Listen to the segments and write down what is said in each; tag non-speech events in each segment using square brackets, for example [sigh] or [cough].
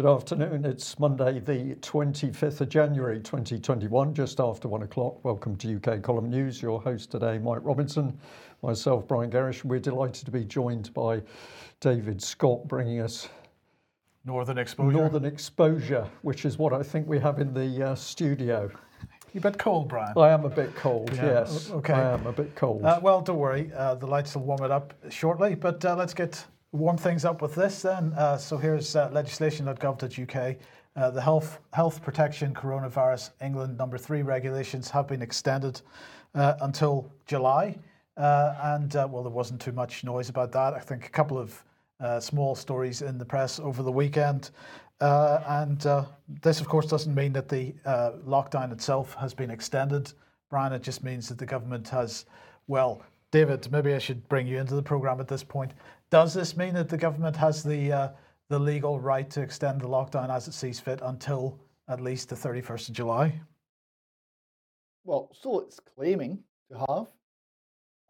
Good afternoon. It's Monday, the 25th of January 2021, just after one o'clock. Welcome to UK Column News. Your host today, Mike Robinson, myself, Brian Gerrish. We're delighted to be joined by David Scott, bringing us Northern exposure. Northern exposure, which is what I think we have in the uh, studio. You're a bit cold, Brian. I am a bit cold. Yeah, yes, okay. I am a bit cold. Uh, well, don't worry. Uh, the lights will warm it up shortly, but uh, let's get warm things up with this then. Uh, so here's uh, legislation.gov.uk. Uh, the health health protection coronavirus England number three regulations have been extended uh, until July, uh, and uh, well, there wasn't too much noise about that. I think a couple of small stories in the press over the weekend. And this, of course, doesn't mean that the lockdown itself has been extended. Brian, it just means that the government has, well, David, maybe I should bring you into the program at this point. Does this mean that the government has the uh, the legal right to extend the lockdown as it sees fit until at least the 31st of July? Well, so it's claiming to have.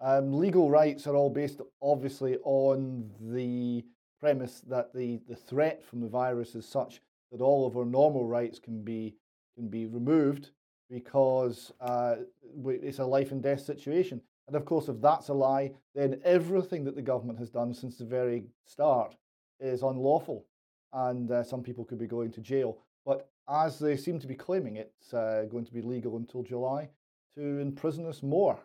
Um, legal rights are all based, obviously, on the premise that the, the threat from the virus is such that all of our normal rights can be can be removed because uh, it's a life and death situation. And of course, if that's a lie, then everything that the government has done since the very start is unlawful, and uh, some people could be going to jail. But as they seem to be claiming, it's uh, going to be legal until July to imprison us more.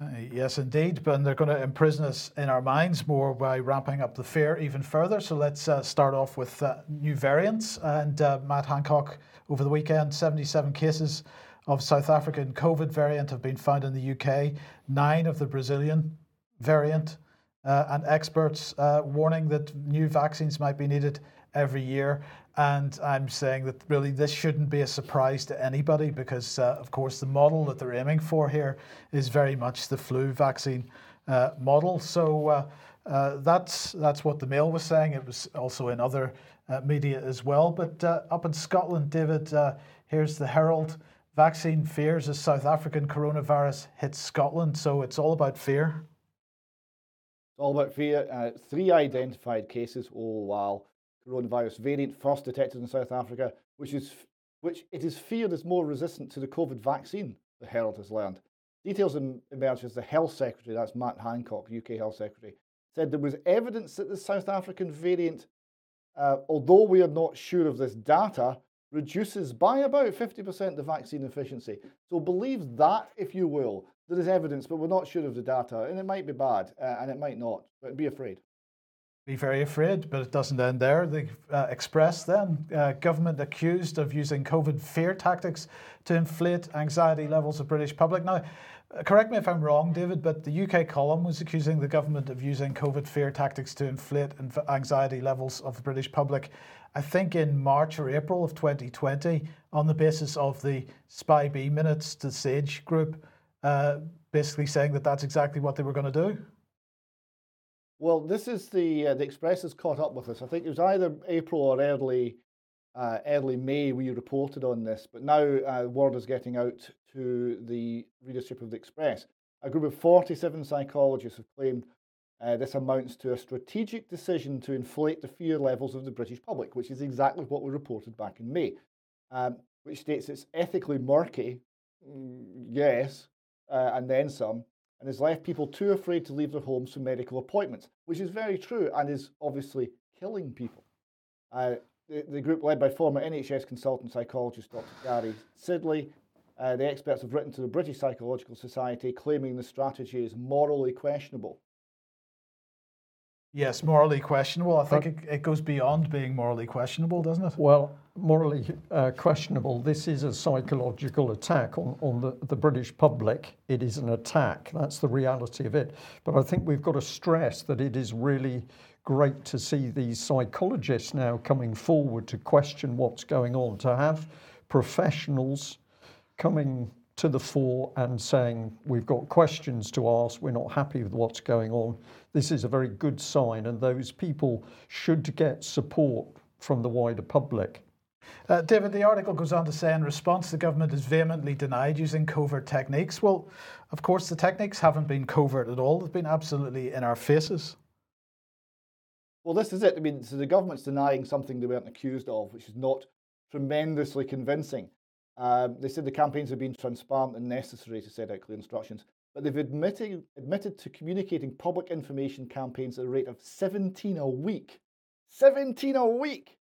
Uh, yes, indeed. But they're going to imprison us in our minds more by ramping up the fear even further. So let's uh, start off with uh, new variants. And uh, Matt Hancock, over the weekend, 77 cases of South African COVID variant have been found in the UK, nine of the Brazilian variant, uh, and experts uh, warning that new vaccines might be needed every year. And I'm saying that really this shouldn't be a surprise to anybody because, uh, of course, the model that they're aiming for here is very much the flu vaccine uh, model. So uh, uh, that's that's what the Mail was saying. It was also in other media as well. But up in Scotland, David, here's the Herald. Vaccine fears as South African coronavirus hits Scotland. So it's all about fear. It's all about fear. Uh, three identified cases. Oh wow! Coronavirus variant first detected in South Africa, which is which it is feared is more resistant to the COVID vaccine. The Herald has learned. Details emerged as the Health Secretary, that's Matt Hancock, UK Health Secretary, said there was evidence that the South African variant, uh, although we are not sure of this data, reduces by about 50% the vaccine efficiency. So believe that if you will. There is evidence, but we're not sure of the data, and it might be bad, uh, and it might not, but be afraid. Be very afraid, but it doesn't end there. The uh, Express then, uh, government accused of using COVID fear tactics to inflate anxiety levels of British public. Now, uh, correct me if I'm wrong, David, but the UK column was accusing the government of using COVID fear tactics to inflate anxiety levels of the British public. I think in March or April of 2020, on the basis of the SPI-B minutes to Sage group, uh, basically saying that that's exactly what they were going to do. Well, this is the uh, the Express has caught up with us. I think it was either April or early uh, early May we reported on this, but now uh, word is getting out to the readership of the Express. A group of 47 psychologists have claimed uh, this amounts to a strategic decision to inflate the fear levels of the British public, which is exactly what we reported back in May, um, which states it's ethically murky, mm, yes, uh, and then some, and has left people too afraid to leave their homes for medical appointments, which is very true and is obviously killing people. Uh, the, the, group led by former NHS consultant psychologist Dr. Gary Sidley, uh, the experts have written to the British Psychological Society claiming the strategy is morally questionable. Yes, morally questionable. I think it, it, goes beyond being morally questionable, doesn't it? Well, morally uh, questionable. This is a psychological attack on, on the, the British public. It is an attack. That's the reality of it. But I think we've got to stress that it is really great to see these psychologists now coming forward to question what's going on, to have professionals coming to the fore and saying, We've got questions to ask, we're not happy with what's going on. This is a very good sign, and those people should get support from the wider public. Uh, David, the article goes on to say in response, the government has vehemently denied using covert techniques. Well, of course, the techniques haven't been covert at all, they've been absolutely in our faces. Well, this is it. I mean, so the government's denying something they weren't accused of, which is not tremendously convincing. Um, they said the campaigns have been transparent and necessary to set out clear instructions, but they've admitted, admitted to communicating public information campaigns at a rate of 17 a week. 17 a week!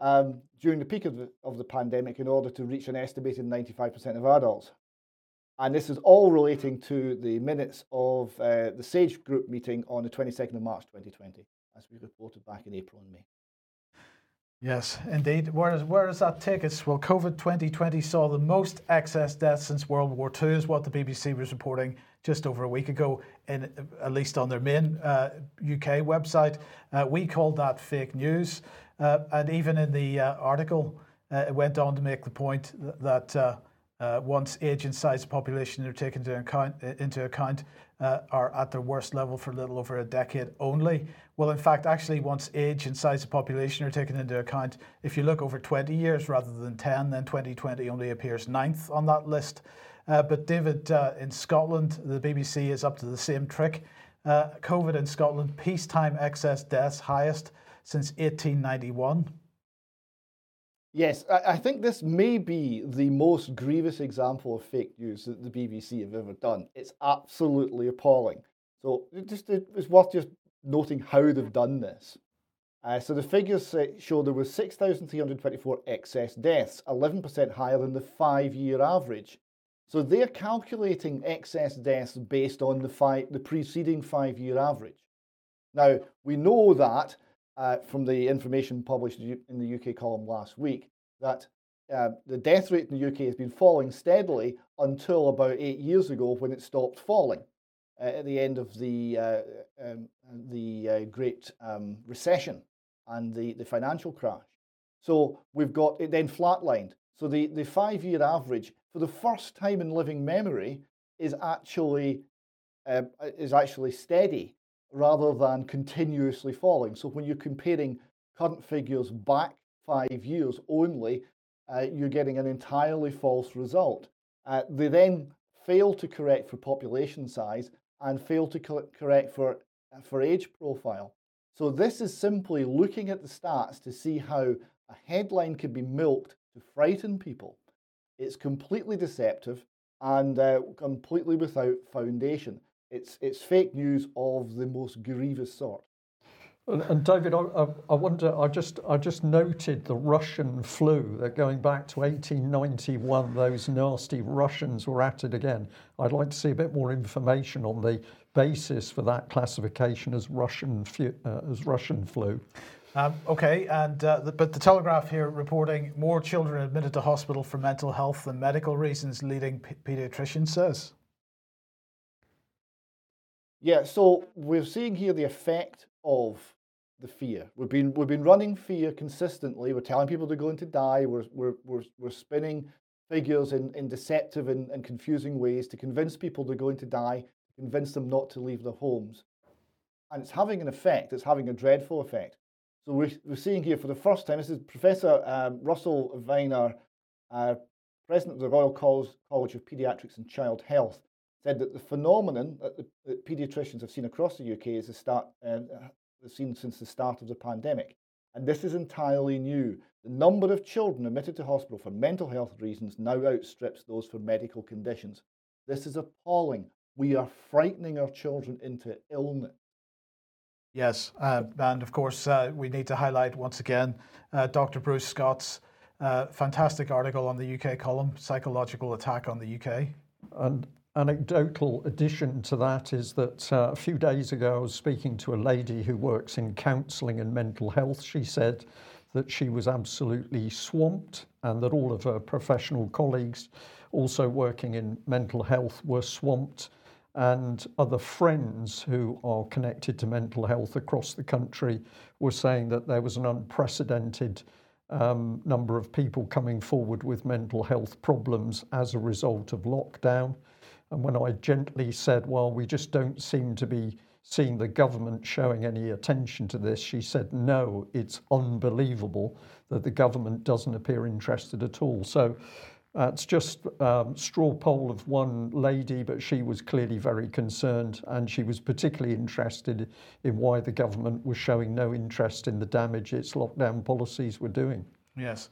Um, during the peak of the, of the pandemic in order to reach an estimated 95% of adults. And this is all relating to the minutes of uh, the SAGE group meeting on the 22nd of March 2020, as we reported back in April and May. Yes, indeed. Where, does that take us? Well, COVID 2020 saw the most excess deaths since World War II, is what the BBC was reporting just over a week ago, in, at least on their main uh, UK website. Uh, we called that fake news. Uh, and even in the uh, article, uh, it went on to make the point that uh, once age and size of population are taken into account, into account uh, are at their worst level for a little over a decade only. Well, in fact, actually, once age and size of population are taken into account, if you look over 20 years rather than 10, then 2020 only appears ninth on that list. Uh, but David, uh, in Scotland, the BBC is up to the same trick. Uh, COVID in Scotland, peacetime excess deaths highest since 1891. Yes, I, think this may be the most grievous example of fake news that the BBC have ever done. It's absolutely appalling. So just it's worth just noting how they've done this. Uh, so the figures show there was 6,324 excess deaths, 11% higher than the five-year average. So they're calculating excess deaths based on the, five, the preceding five-year average. Now, we know that uh, from the information published in the UK column last week that uh, the death rate in the UK has been falling steadily until about eight years ago when it stopped falling uh, at the end of the, uh, um, the uh, Great um, Recession and the, the financial crash. So we've got it then flatlined. So the, the five year average, for the first time in living memory, is actually, uh, is actually steady rather than continuously falling. So when you're comparing current figures back five years only, uh, you're getting an entirely false result. Uh, they then fail to correct for population size and fail to co- correct for, uh, for age profile. So this is simply looking at the stats to see how a headline can be milked to frighten people. It's completely deceptive and uh, completely without foundation. It's, it's fake news of the most grievous sort. And, and David, I, I, I, wonder. I just I just noted the Russian flu. That going back to 1891, those nasty Russians were at it again. I'd like to see a bit more information on the basis for that classification as Russian uh, as Russian flu. Um, okay, and uh, the, but the Telegraph here reporting more children admitted to hospital for mental health than medical reasons, leading paediatrician says. Yeah, so we're seeing here the effect of the fear. We've been we've been running fear consistently. We're telling people they're going to die. We're we're we're, we're spinning figures in, in deceptive and, and confusing ways to convince people they're going to die, convince them not to leave their homes. And it's having an effect, it's having a dreadful effect. So we're, we're seeing here for the first time, this is Professor um, Russell Viner, uh, President of the Royal College of Paediatrics and Child Health, said that the phenomenon that, the, that paediatricians have seen across the UK is the start, uh, seen since the start of the pandemic. And this is entirely new. The number of children admitted to hospital for mental health reasons now outstrips those for medical conditions. This is appalling. We are frightening our children into illness. Yes, uh, and of course, uh, we need to highlight once again uh, Dr. Bruce Scott's uh, fantastic article on the UK column, Psychological Attack on the UK. And anecdotal addition to that is that uh, a few days ago I was speaking to a lady who works in counselling and mental health. She said that she was absolutely swamped and that all of her professional colleagues also working in mental health were swamped and other friends who are connected to mental health across the country were saying that there was an unprecedented um, number of people coming forward with mental health problems as a result of lockdown. And when I gently said, well, we just don't seem to be seeing the government showing any attention to this, she said, no, it's unbelievable that the government doesn't appear interested at all. So Uh, it's just um, straw poll of one lady, but she was clearly very concerned, and she was particularly interested in why the government was showing no interest in the damage its lockdown policies were doing. Yes.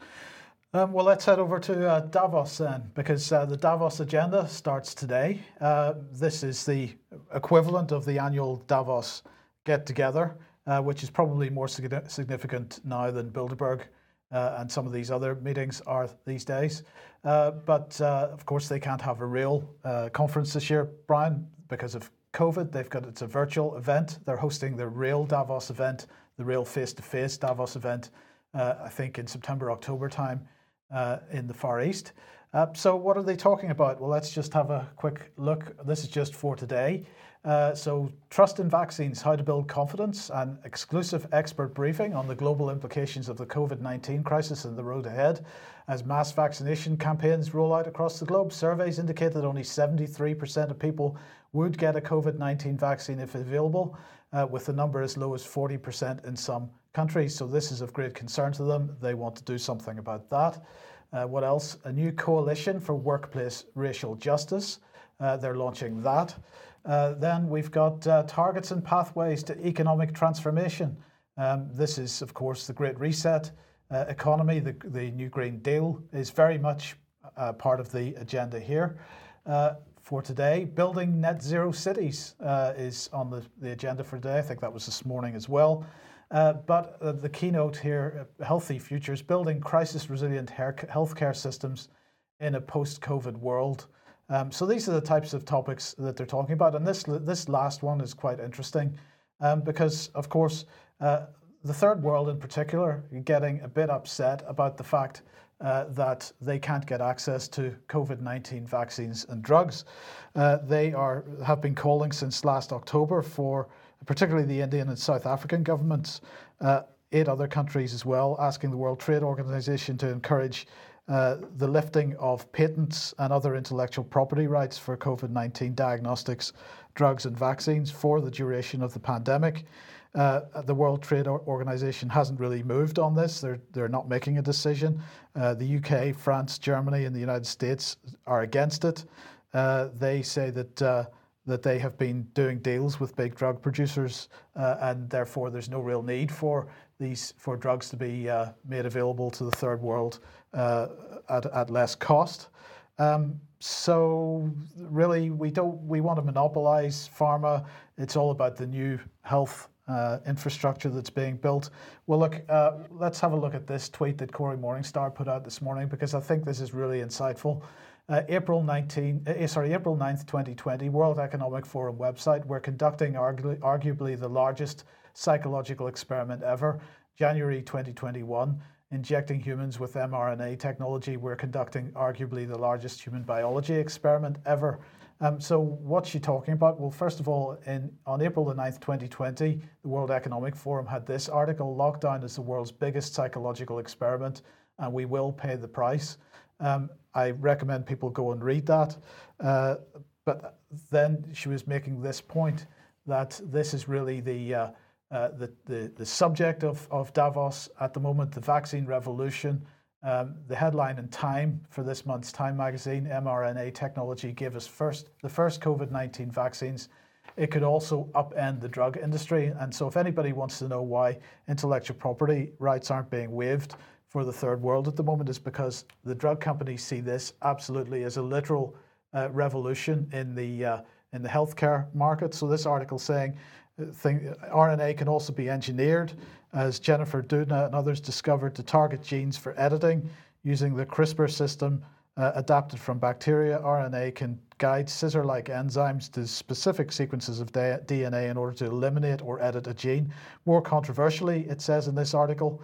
Um, well, let's head over to uh, Davos then, because uh, the Davos agenda starts today. Uh, this is the equivalent of the annual Davos get together, uh, which is probably more significant now than Bilderberg uh, and some of these other meetings are these days. Uh, but of course, they can't have a real conference this year, Brian, because of COVID. They've got it's a virtual event. They're hosting the real Davos event, the real face-to-face Davos event. I think in September, October time uh, in the Far East. so, what are they talking about? Well, let's just have a quick look. This is just for today. Uh, so, trust in vaccines, how to build confidence, and exclusive expert briefing on the global implications of the COVID 19 crisis and the road ahead. As mass vaccination campaigns roll out across the globe, surveys indicate that only 73% of people would get a COVID 19 vaccine if available, uh, with the number as low as 40% in some countries. So, this is of great concern to them. They want to do something about that. Uh, what else? A new coalition for workplace racial justice. Uh, they're launching that. Uh, then we've got uh, targets and pathways to economic transformation. Um, this is, of course, the Great Reset uh, economy. The, the, New Green Deal is very much uh, part of the agenda here. Uh, for today, building net zero cities is on the, the agenda for today. I think that was this morning as well. but the keynote here, Healthy Futures, building crisis resilient healthcare systems in a post COVID world. Um, so these are the types of topics that they're talking about, and this this last one is quite interesting um, because, of course, uh, the third world in particular getting a bit upset about the fact uh, that they can't get access to COVID-19 vaccines and drugs. Uh, they are have been calling since last October for, particularly the Indian and South African governments, uh, eight other countries as well, asking the World Trade Organization to encourage uh, the lifting of patents and other intellectual property rights for COVID 19 diagnostics, drugs, and vaccines for the duration of the pandemic. Uh, the World Trade Organization hasn't really moved on this. They're, they're not making a decision. Uh, the UK, France, Germany, and the United States are against it. Uh, they say that uh, that they have been doing deals with big drug producers, uh, and therefore there's no real need for these for drugs to be uh, made available to the third world at, at less cost. Um, so really, we don't we want to monopolize pharma. It's all about the new health uh, infrastructure that's being built. Well, look, uh, let's have a look at this tweet that Cory Morningstar put out this morning because I think this is really insightful. Uh, April 19, uh, sorry, April 9th, 2020, World Economic Forum website. We're conducting argu- arguably the largest psychological experiment ever. January 2021, injecting humans with mRNA technology. We're conducting arguably the largest human biology experiment ever. Um, so what's she talking about? Well, first of all, in, on April the 9th, 2020, the World Economic Forum had this article, Lockdown is the world's biggest psychological experiment, and we will pay the price. Um, I recommend people go and read that. Uh, but then she was making this point that this is really the uh, uh, the, the, the subject of, of Davos at the moment, the vaccine revolution. Um, the headline in Time for this month's Time magazine, mRNA technology gave us first the first COVID-19 vaccines. It could also upend the drug industry. And so if anybody wants to know why intellectual property rights aren't being waived for the third world at the moment is because the drug companies see this absolutely as a literal uh, revolution in the uh, in the healthcare market. So this article saying thing, RNA can also be engineered, as Jennifer Doudna and others discovered to target genes for editing using the CRISPR system uh, adapted from bacteria. RNA can guide scissor like enzymes to specific sequences of DNA in order to eliminate or edit a gene. More controversially, it says in this article,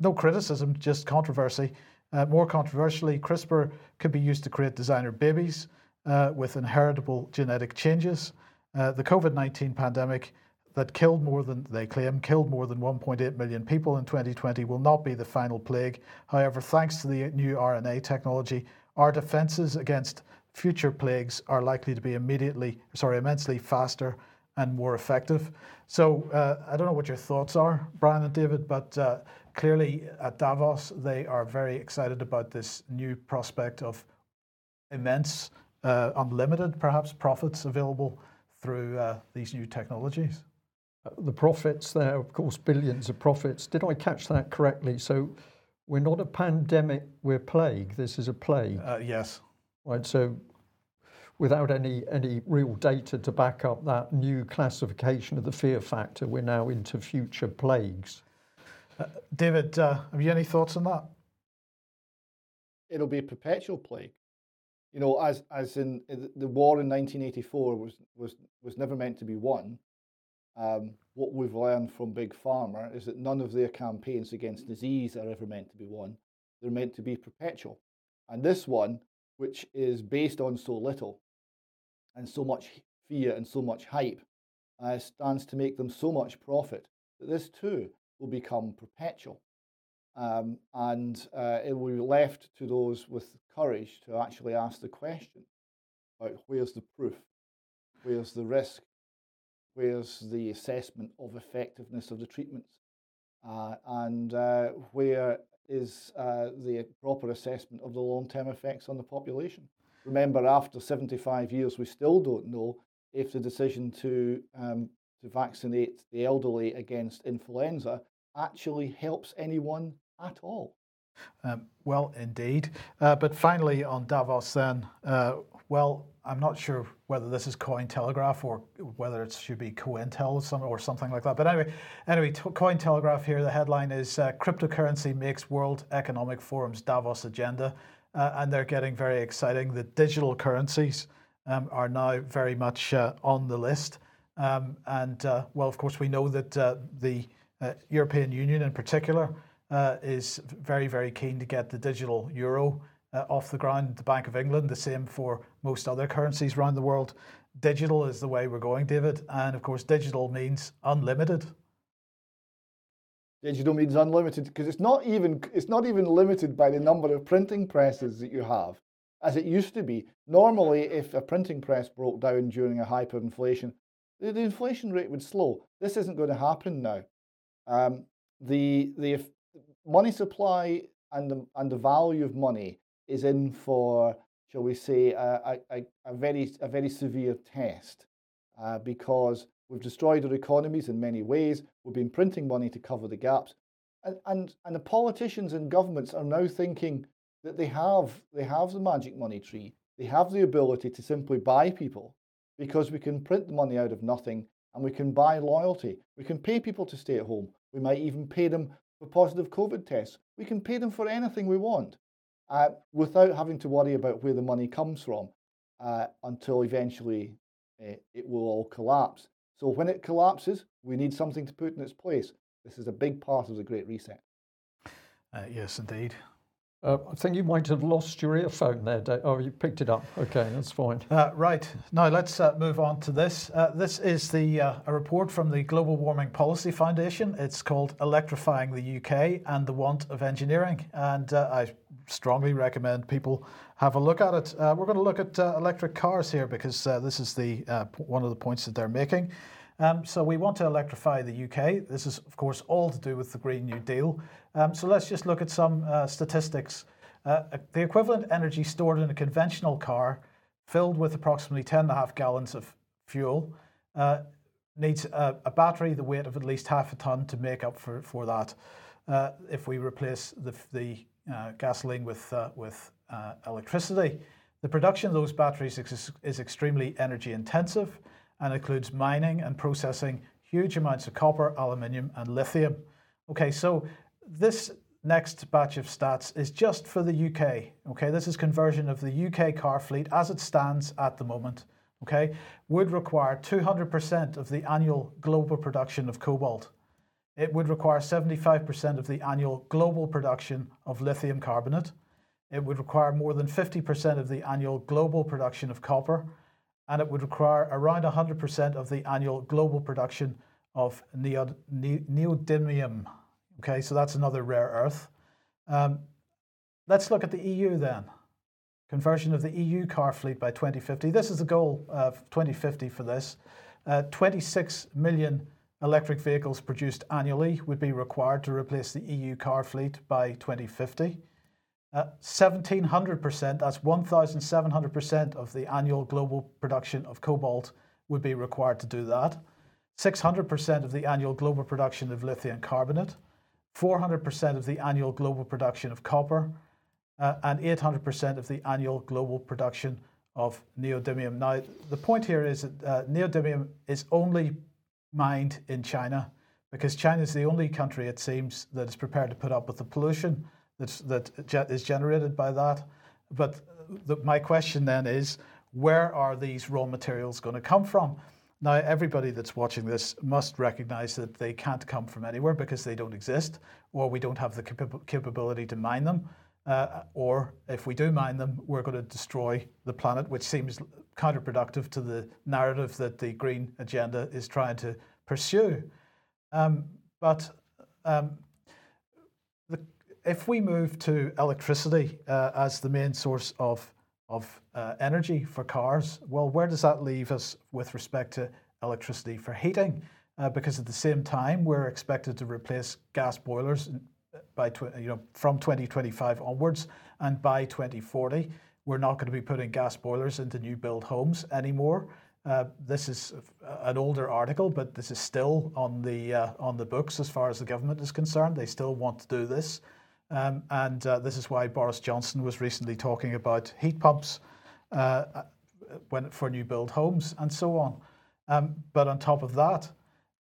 no criticism, just controversy. Uh, more controversially, CRISPR could be used to create designer babies uh, with inheritable genetic changes. Uh, the COVID 19 pandemic that killed more than, they claim, killed more than 1.8 million people in 2020 will not be the final plague. However, thanks to the new RNA technology, our defenses against future plagues are likely to be immediately, sorry, immensely faster and more effective. So uh, I don't know what your thoughts are, Brian and David, but uh, clearly at Davos, they are very excited about this new prospect of immense, uh, unlimited perhaps profits available through uh, these new technologies? Uh, the profits there, of course, billions of profits. Did I catch that correctly? So we're not a pandemic, we're plague. This is a plague. Uh, yes. Right. So without any any real data to back up that new classification of the fear factor, we're now into future plagues. Uh, David, uh, have you any thoughts on that? It'll be a perpetual plague. You know, as as in the war in 1984 was was was never meant to be won. Um, what we've learned from Big Pharma is that none of their campaigns against disease are ever meant to be won. They're meant to be perpetual. And this one, which is based on so little and so much fear and so much hype, uh, stands to make them so much profit that this too will become perpetual. Um, and uh, it will be left to those with courage to actually ask the question about where's the proof, where's the risk, where's the assessment of effectiveness of the treatments, uh, and uh, where is uh, the proper assessment of the long-term effects on the population. Remember, after 75 years, we still don't know if the decision to um, to vaccinate the elderly against influenza actually helps anyone at all. Um, well, indeed. Uh, but finally, on Davos, then, uh, well, I'm not sure whether this is Cointelegraph or whether it should be COINTEL or something like that. But anyway, anyway, Cointelegraph here. The headline is uh, "Cryptocurrency Makes World Economic Forum's Davos Agenda," uh, and they're getting very exciting. The digital currencies um, are now very much uh, on the list, um, and uh, well, of course, we know that the European Union, in particular uh, is very, very keen to get the digital euro uh, off the ground. The Bank of England, the same for most other currencies around the world. Digital is the way we're going, David. And of course, digital means unlimited. Digital means unlimited because it's not even it's not even limited by the number of printing presses that you have, as it used to be. Normally, if a printing press broke down during a hyperinflation, the, the inflation rate would slow. This isn't going to happen now. Um, the the money supply and the, and the value of money is in for, shall we say, a, a, a very, a very severe test uh, because we've destroyed our economies in many ways. We've been printing money to cover the gaps. And, and, and the politicians and governments are now thinking that they have, they have the magic money tree. They have the ability to simply buy people because we can print the money out of nothing and we can buy loyalty. We can pay people to stay at home. We might even pay them for positive COVID tests. We can pay them for anything we want uh, without having to worry about where the money comes from uh, until eventually uh, it will all collapse. So when it collapses, we need something to put in its place. This is a big part of the Great Reset. Uh, yes, indeed. Uh, I think you might have lost your earphone there. Dave. Oh, you picked it up. Okay, that's fine. Uh, right. Now let's uh, move on to this. Uh, this is the uh, a report from the Global Warming Policy Foundation. It's called "Electrifying the UK and the Want of Engineering," and uh, I strongly recommend people have a look at it. we're going to look at electric cars here because this is the one of the points that they're making. Um, so we want to electrify the UK. This is, of course, all to do with the Green New Deal. Um, so let's just look at some uh, statistics. Uh, the equivalent energy stored in a conventional car filled with approximately 10.5 gallons of fuel uh, needs a, a, battery the weight of at least half a ton to make up for, for that. Uh, if we replace the, the uh, gasoline with, uh, with electricity, the production of those batteries is, is extremely energy intensive and includes mining and processing huge amounts of copper, aluminium, and lithium. Okay, so this next batch of stats is just for the UK. Okay, this is conversion of the UK car fleet as it stands at the moment. Okay, would require 200% of the annual global production of cobalt. It would require 75% of the annual global production of lithium carbonate. It would require more than 50% of the annual global production of copper and it would require around 100% of the annual global production of neod- ne- neodymium. Okay, so that's another rare earth. Um, let's look at the EU then. Conversion of the EU car fleet by 2050. This is the goal of 2050 for this. Uh, 26 million electric vehicles produced annually would be required to replace the EU car fleet by 2050. Uh, 1700%, that's 1,700% of the annual global production of cobalt would be required to do that. 600% of the annual global production of lithium carbonate, 400% of the annual global production of copper, uh, and 800% of the annual global production of neodymium. Now, the point here is that uh, neodymium is only mined in China because China is the only country, it seems, that is prepared to put up with the pollution that's, that is generated by that. But the, my question then is where are these raw materials going to come from? Now, everybody that's watching this must recognize that they can't come from anywhere because they don't exist, or we don't have the capability to mine them. Uh, or if we do mine them, we're going to destroy the planet, which seems counterproductive to the narrative that the green agenda is trying to pursue. Um, but um, the, if we move to electricity uh, as the main source of of uh, energy for cars, well, where does that leave us with respect to electricity for heating? Uh, because at the same time, we're expected to replace gas boilers by you know from 2025 onwards, and by 2040, we're not going to be putting gas boilers into new build homes anymore. Uh, this is an older article, but this is still on the uh, on the books as far as the government is concerned. They still want to do this, um, and uh, this is why Boris Johnson was recently talking about heat pumps uh, when for new build homes and so on. Um, but on top of that,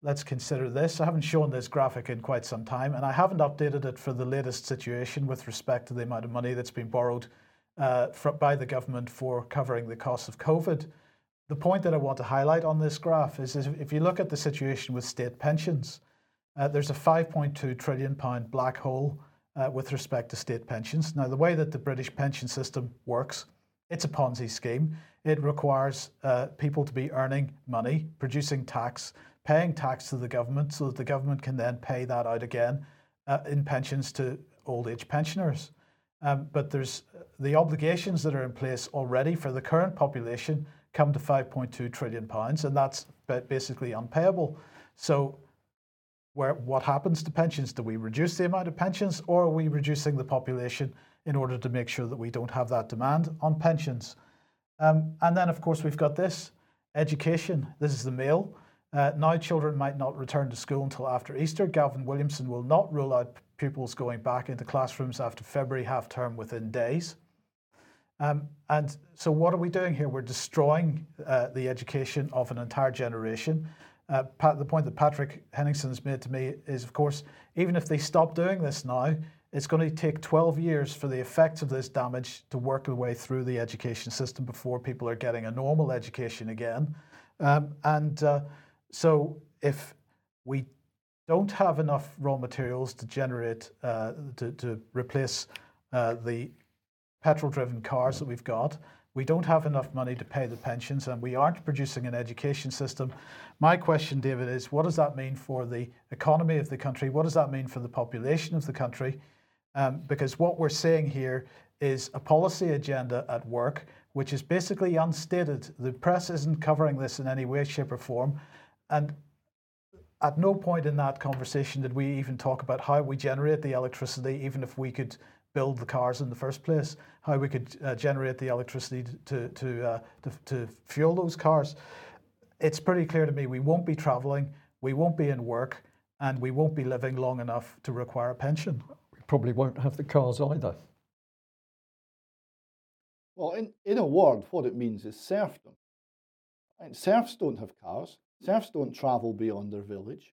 let's consider this. I haven't shown this graphic in quite some time, and I haven't updated it for the latest situation with respect to the amount of money that's been borrowed uh, by the government for covering the costs of COVID. The point that I want to highlight on this graph is, is if you look at the situation with state pensions, uh, there's a 5.2 trillion pound black hole uh, with respect to state pensions. Now, the way that the British pension system works, it's a Ponzi scheme. It requires uh, people to be earning money, producing tax, paying tax to the government so that the government can then pay that out again uh, in pensions to old age pensioners. Um, but there's the obligations that are in place already for the current population come to 5.2 trillion pounds, and that's basically unpayable. So, where what happens to pensions? Do we reduce the amount of pensions, or are we reducing the population in order to make sure that we don't have that demand on pensions? Um, and then, of course, we've got this education. This is the Mail. Uh, now, children might not return to school until after Easter. Gavin Williamson will not rule out pupils going back into classrooms after February half term within days. Um, and so, what are we doing here? We're destroying uh, the education of an entire generation. Uh, Pat, the point that Patrick Henningsen has made to me is, of course, even if they stop doing this now, it's going to take 12 years for the effects of this damage to work their way through the education system before people are getting a normal education again. Um, and uh, so if we don't have enough raw materials to generate, uh, to, to replace uh, the petrol driven cars that we've got, we don't have enough money to pay the pensions, and we aren't producing an education system. My question, David, is what does that mean for the economy of the country? What does that mean for the population of the country? Um, because what we're seeing here is a policy agenda at work, which is basically unstated. The press isn't covering this in any way, shape, or form. And at no point in that conversation did we even talk about how we generate the electricity, even if we could build the cars in the first place, how we could uh, generate the electricity to, to, uh, to, to, fuel those cars. It's pretty clear to me we won't be traveling, we won't be in work, and we won't be living long enough to require a pension. We probably won't have the cars either. Well, in, in a word, what it means is serfdom. And serfs don't have cars. Serfs don't travel beyond their village.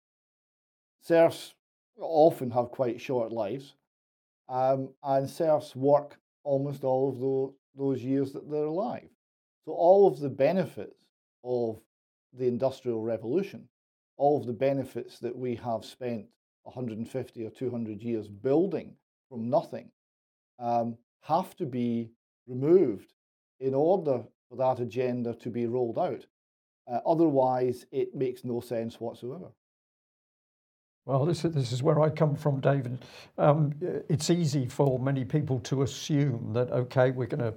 Serfs often have quite short lives, um, and serfs work almost all of those, those years that they're alive. So, all of the benefits of the Industrial Revolution, all of the benefits that we have spent 150 or 200 years building from nothing, um, have to be removed in order for that agenda to be rolled out. Uh, otherwise, it makes no sense whatsoever. Well, this, this is where I come from, David. Um, it's easy for many people to assume that okay, we're going to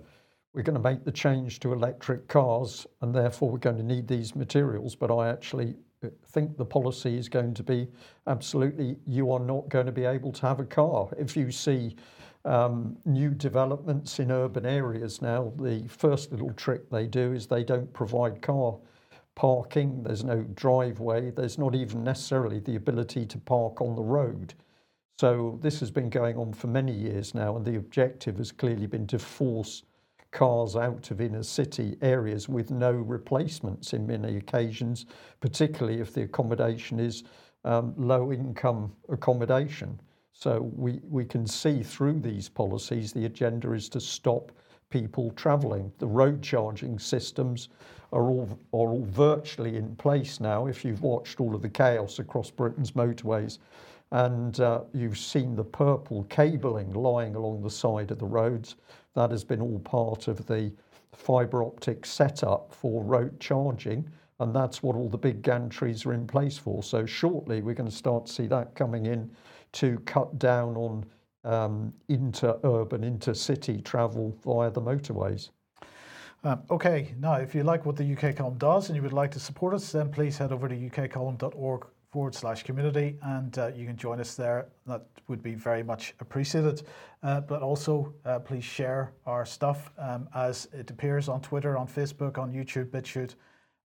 we're going to make the change to electric cars, and therefore we're going to need these materials. But I actually uh, think the policy is going to be absolutely you are not going to be able to have a car if you see um, new developments in urban areas now, the first little trick they do is they don't provide car parking, there's no driveway, there's not even necessarily the ability to park on the road. So this has been going on for many years now, and the objective has clearly been to force cars out of inner city areas with no replacements in many occasions, particularly if the accommodation is um, low income accommodation. So we, we can see through these policies the agenda is to stop people travelling. The road charging systems are all, are all virtually in place now. If you've watched all of the chaos across Britain's motorways and uh, you've seen the purple cabling lying along the side of the roads, that has been all part of the fibre optic setup for road charging. And that's what all the big gantries are in place for. So shortly we're going to start to see that coming in to cut down on um, inter-urban, inter-city travel via the motorways. Um, okay, now if you like what the UK Column does and you would like to support us, then please head over to ukcolumn.org forward slash community and uh, you can join us there. That would be very much appreciated. Uh, but also, uh, please share our stuff um, as it appears on Twitter, on Facebook, on YouTube, BitChute,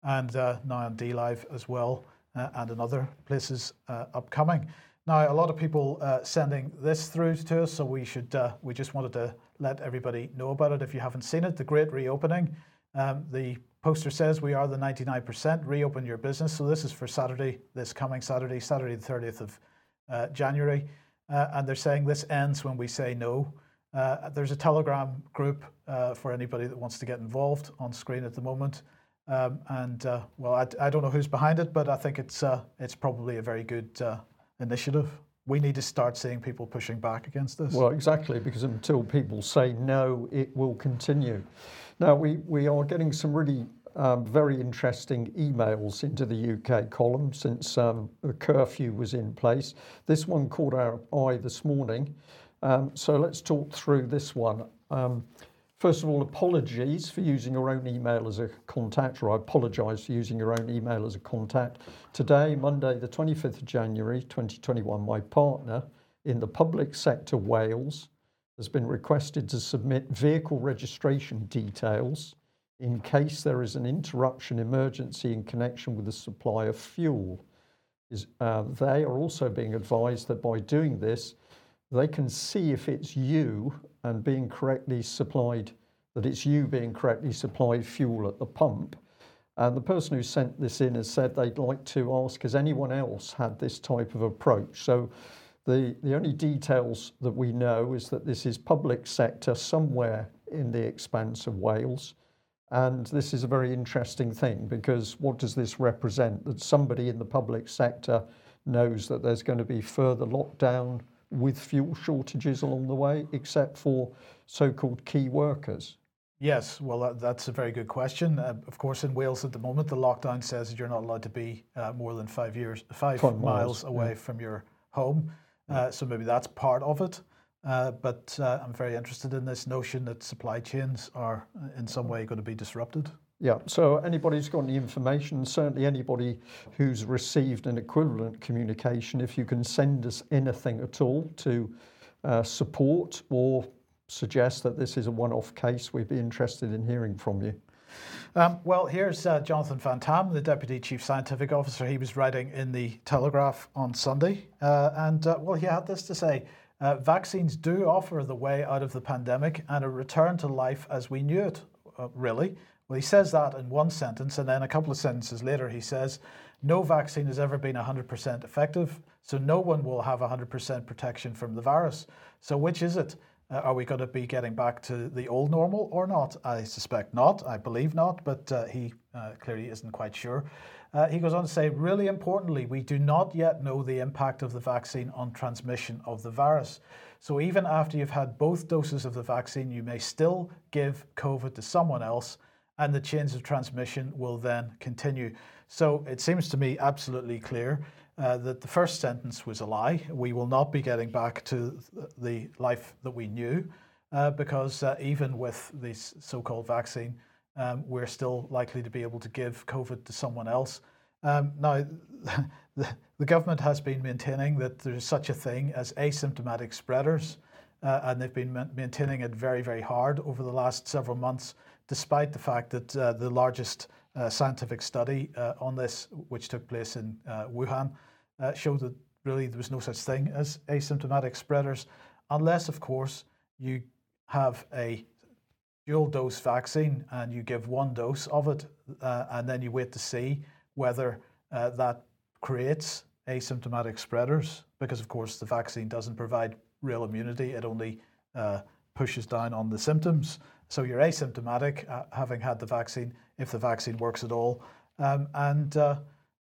and uh, now on DLive as well, uh, and in other places uh, upcoming. Now, a lot of people sending this through to us, so we should we just wanted to let everybody know about it. If you haven't seen it, the Great Reopening. Um, the poster says we are the 99%. Reopen your business. So this is for Saturday, this coming Saturday, Saturday the 30th of uh, January, uh, and they're saying this ends when we say no. Uh, there's a Telegram group uh, for anybody that wants to get involved on screen at the moment. Um, and well, I, I, don't know who's behind it, but I think it's it's probably a very good initiative. We need to start seeing people pushing back against this. Well, exactly, because until people say no, it will continue. Now, we, we are getting some really um, very interesting emails into the UK column since um, a curfew was in place. This one caught our eye this morning. Um, so let's talk through this one. First of all, apologies for using your own email as a contact, or I apologise for using your own email as a contact. Today, Monday, the 25th of January 2021, my partner in the public sector Wales has been requested to submit vehicle registration details in case there is an interruption emergency in connection with the supply of fuel. Is, uh, they are also being advised that by doing this, they can see if it's you and being correctly supplied, that it's you being correctly supplied fuel at the pump. And the person who sent this in has said they'd like to ask, has anyone else had this type of approach? So the, the only details that we know is that this is public sector somewhere in the expanse of Wales. And this is a very interesting thing because what does this represent? That somebody in the public sector knows that there's going to be further lockdown with fuel shortages along the way, except for so-called key workers? Yes, well, that, that's a very good question. Uh, of course, in Wales at the moment, the lockdown says that you're not allowed to be uh, more than five years, five miles, miles, away yeah. from your home. Uh, so maybe that's part of it. Uh, but uh, I'm very interested in this notion that supply chains are uh, in some way going to be disrupted. Yeah, so anybody who's got any information, certainly anybody who's received an equivalent communication, if you can send us anything at all to uh, support or suggest that this is a one off case, we'd be interested in hearing from you. Um, well, here's uh, Jonathan Van Tam, the Deputy Chief Scientific Officer. He was writing in the Telegraph on Sunday, uh, and uh, well, he had this to say. Uh, vaccines do offer the way out of the pandemic and a return to life as we knew it, uh, really. Well, he says that in one sentence, and then a couple of sentences later, he says, No vaccine has ever been 100% effective, so no one will have 100% protection from the virus. So, which is it? Uh, are we going to be getting back to the old normal or not? I suspect not. I believe not, but uh, he uh, clearly isn't quite sure. Uh, he goes on to say, really importantly, we do not yet know the impact of the vaccine on transmission of the virus. So even after you've had both doses of the vaccine, you may still give COVID to someone else and the chains of transmission will then continue. So it seems to me absolutely clear uh, that the first sentence was a lie. We will not be getting back to the life that we knew uh, because uh, even with this so called vaccine, um, we're still likely to be able to give COVID to someone else. Um, now, the, [laughs] the government has been maintaining that there's such a thing as asymptomatic spreaders. uh, and they've been maintaining it very, very hard over the last several months, despite the fact that uh, the largest uh, scientific study uh, on this, which took place in uh, Wuhan, showed that really there was no such thing as asymptomatic spreaders, unless, of course, you have a dual dose vaccine and you give one dose of it, and then you wait to see whether that creates asymptomatic spreaders, because, of course, the vaccine doesn't provide real immunity, it only uh, pushes down on the symptoms. So you're asymptomatic, uh, having had the vaccine, if the vaccine works at all. Um, and uh,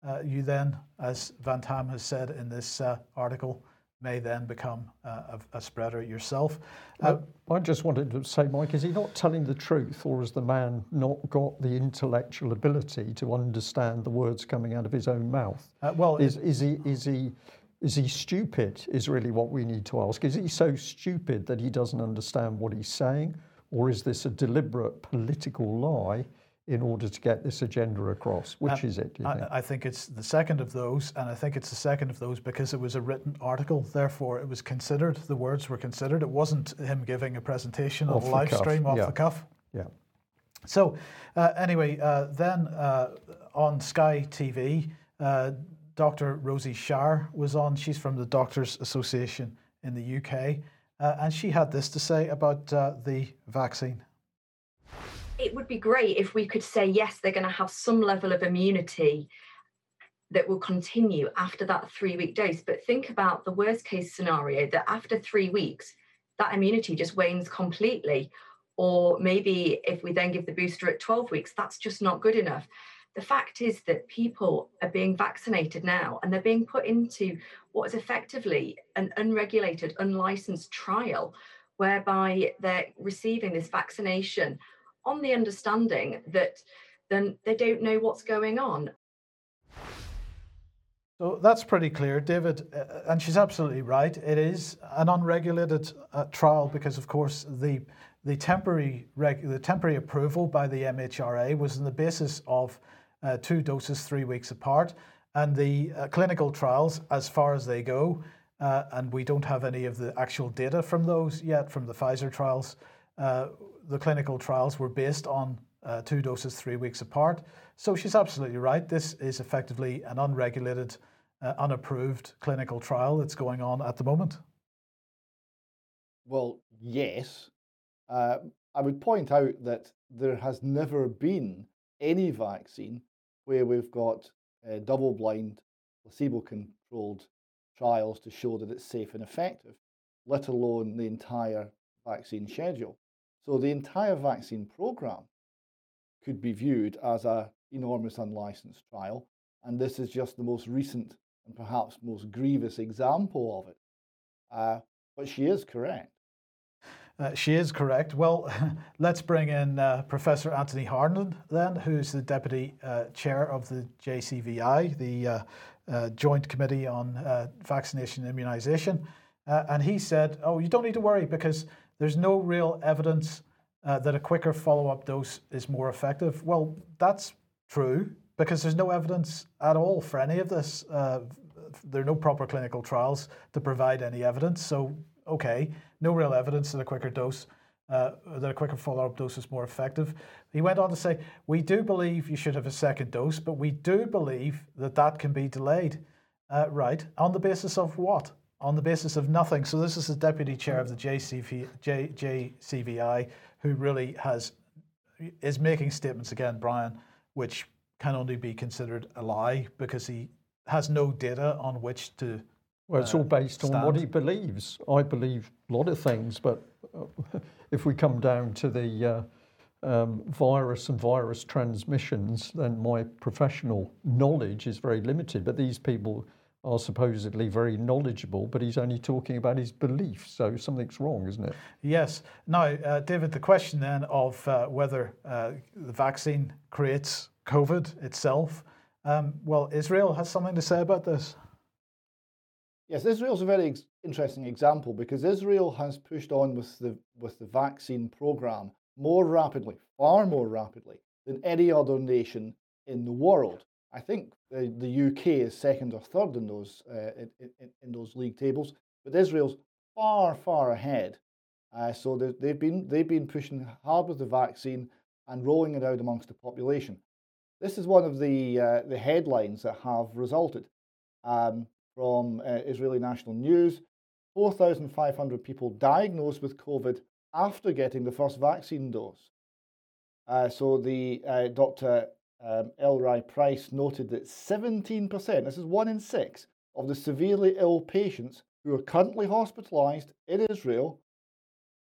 uh you then, as Van Tam has said in this uh, article, may then become uh, a, a, spreader yourself. Uh, I just wanted to say, Mike, is he not telling the truth, or has the man not got the intellectual ability to understand the words coming out of his own mouth? Uh, well, is, is he is he is he stupid? Is really what we need to ask. Is he so stupid that he doesn't understand what he's saying, or is this a deliberate political lie? in order to get this agenda across? Which is it? I, think? I, think? it's the second of those, and I think it's the second of those because it was a written article. Therefore, it was considered. The words were considered. It wasn't him giving a presentation on a live cuff. stream off yeah. the cuff. Yeah. So, uh, anyway, uh, then uh, on Sky TV, uh, Dr. Rosie Shire was on. She's from the Doctors Association in the UK, uh, and she had this to say about uh, the vaccine it would be great if we could say, yes, they're going to have some level of immunity that will continue after that three week dose. But think about the worst case scenario that after three weeks, that immunity just wanes completely. Or maybe if we then give the booster at 12 weeks, that's just not good enough. The fact is that people are being vaccinated now and they're being put into what is effectively an unregulated, unlicensed trial whereby they're receiving this vaccination on the understanding that then they don't know what's going on. So that's pretty clear, David, uh, uh, and she's absolutely right. It is an unregulated uh, trial because, of course, the the temporary reg- the temporary approval by the MHRA was on the basis of uh, two doses three weeks apart, and the uh, clinical trials, as far as they go, uh, and we don't have any of the actual data from those yet from the Pfizer trials the clinical trials were based on uh, two doses three weeks apart. So she's absolutely right. This is effectively an unregulated, uh, unapproved clinical trial that's going on at the moment. Well, yes. Uh, I would point out that there has never been any vaccine where we've got uh, double blind, placebo controlled trials to show that it's safe and effective, let alone the entire vaccine schedule. So the entire vaccine program could be viewed as an enormous unlicensed trial, and this is just the most recent and perhaps most grievous example of it. Uh, but she is correct. Uh, she is correct. Well, [laughs] let's bring in uh, Professor Anthony Harnden, then, who's the Deputy uh, Chair of the JCVI, the uh, uh, Joint Committee on Vaccination and Immunisation. and he said, Oh, you don't need to worry because there's no real evidence that a quicker follow up dose is more effective. Well, that's true because there's no evidence at all for any of this. There are no proper clinical trials to provide any evidence. So, okay, no real evidence that a quicker dose, uh, that a quicker follow up dose is more effective. He went on to say, We do believe you should have a second dose, but we do believe that that can be delayed. Uh, right. On the basis of what? on the basis of nothing. So this is the deputy chair of the JCV, J, JCVI who really has is making statements again, Brian, which can only be considered a lie because he has no data on which to. Well, it's all based stand. on what he believes. I believe a lot of things, but uh, [laughs] if we come down to the uh, um, virus and virus transmissions, then my professional knowledge is very limited. But these people are supposedly very knowledgeable, but he's only talking about his beliefs. So something's wrong, isn't it? Yes. Now, uh, David, the question then of uh, whether uh, the vaccine creates COVID itself. Um, well, Israel has something to say about this. Yes, Israel's a very ex- interesting example because Israel has pushed on with the with the vaccine program more rapidly, far more rapidly than any other nation in the world. I think the, the UK is second or third in those uh, in, in, in, those league tables, but Israel's far, far ahead. Uh, so they've been they've been pushing hard with the vaccine and rolling it out amongst the population. This is one of the uh, the headlines that have resulted um, from uh, Israeli national news. 4,500 people diagnosed with COVID after getting the first vaccine dose. Uh, so the uh, Dr. Um, Alroy-Preis noted that 17%, this is one in six, of the severely ill patients who are currently hospitalised in Israel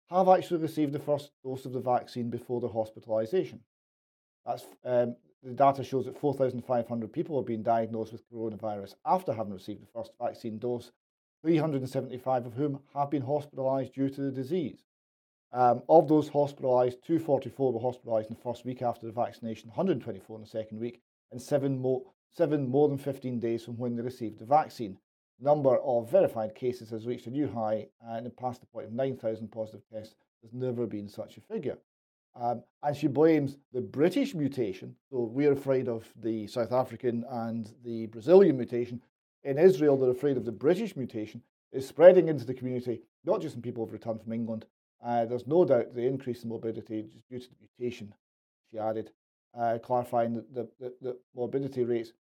have actually received the first dose of the vaccine before their hospitalisation. That's um, the data shows that 4,500 people have been diagnosed with coronavirus after having received the first vaccine dose, 375 of whom have been hospitalised due to the disease. Um, of those hospitalised, 244 were hospitalised in the first week after the vaccination, 124 in the second week, and seven more, seven more than 15 days from when they received the vaccine. The number of verified cases has reached a new high and passed the point of 9,000 positive tests. There's never been such a figure. Um, and she blames the British mutation. So we're afraid of the South African and the Brazilian mutation. In Israel, they're afraid of the British mutation is spreading into the community, not just in people who've returned from England, uh, there's no doubt the increase in morbidity is due to the mutation, she added, uh, clarifying that the, the, the morbidity rates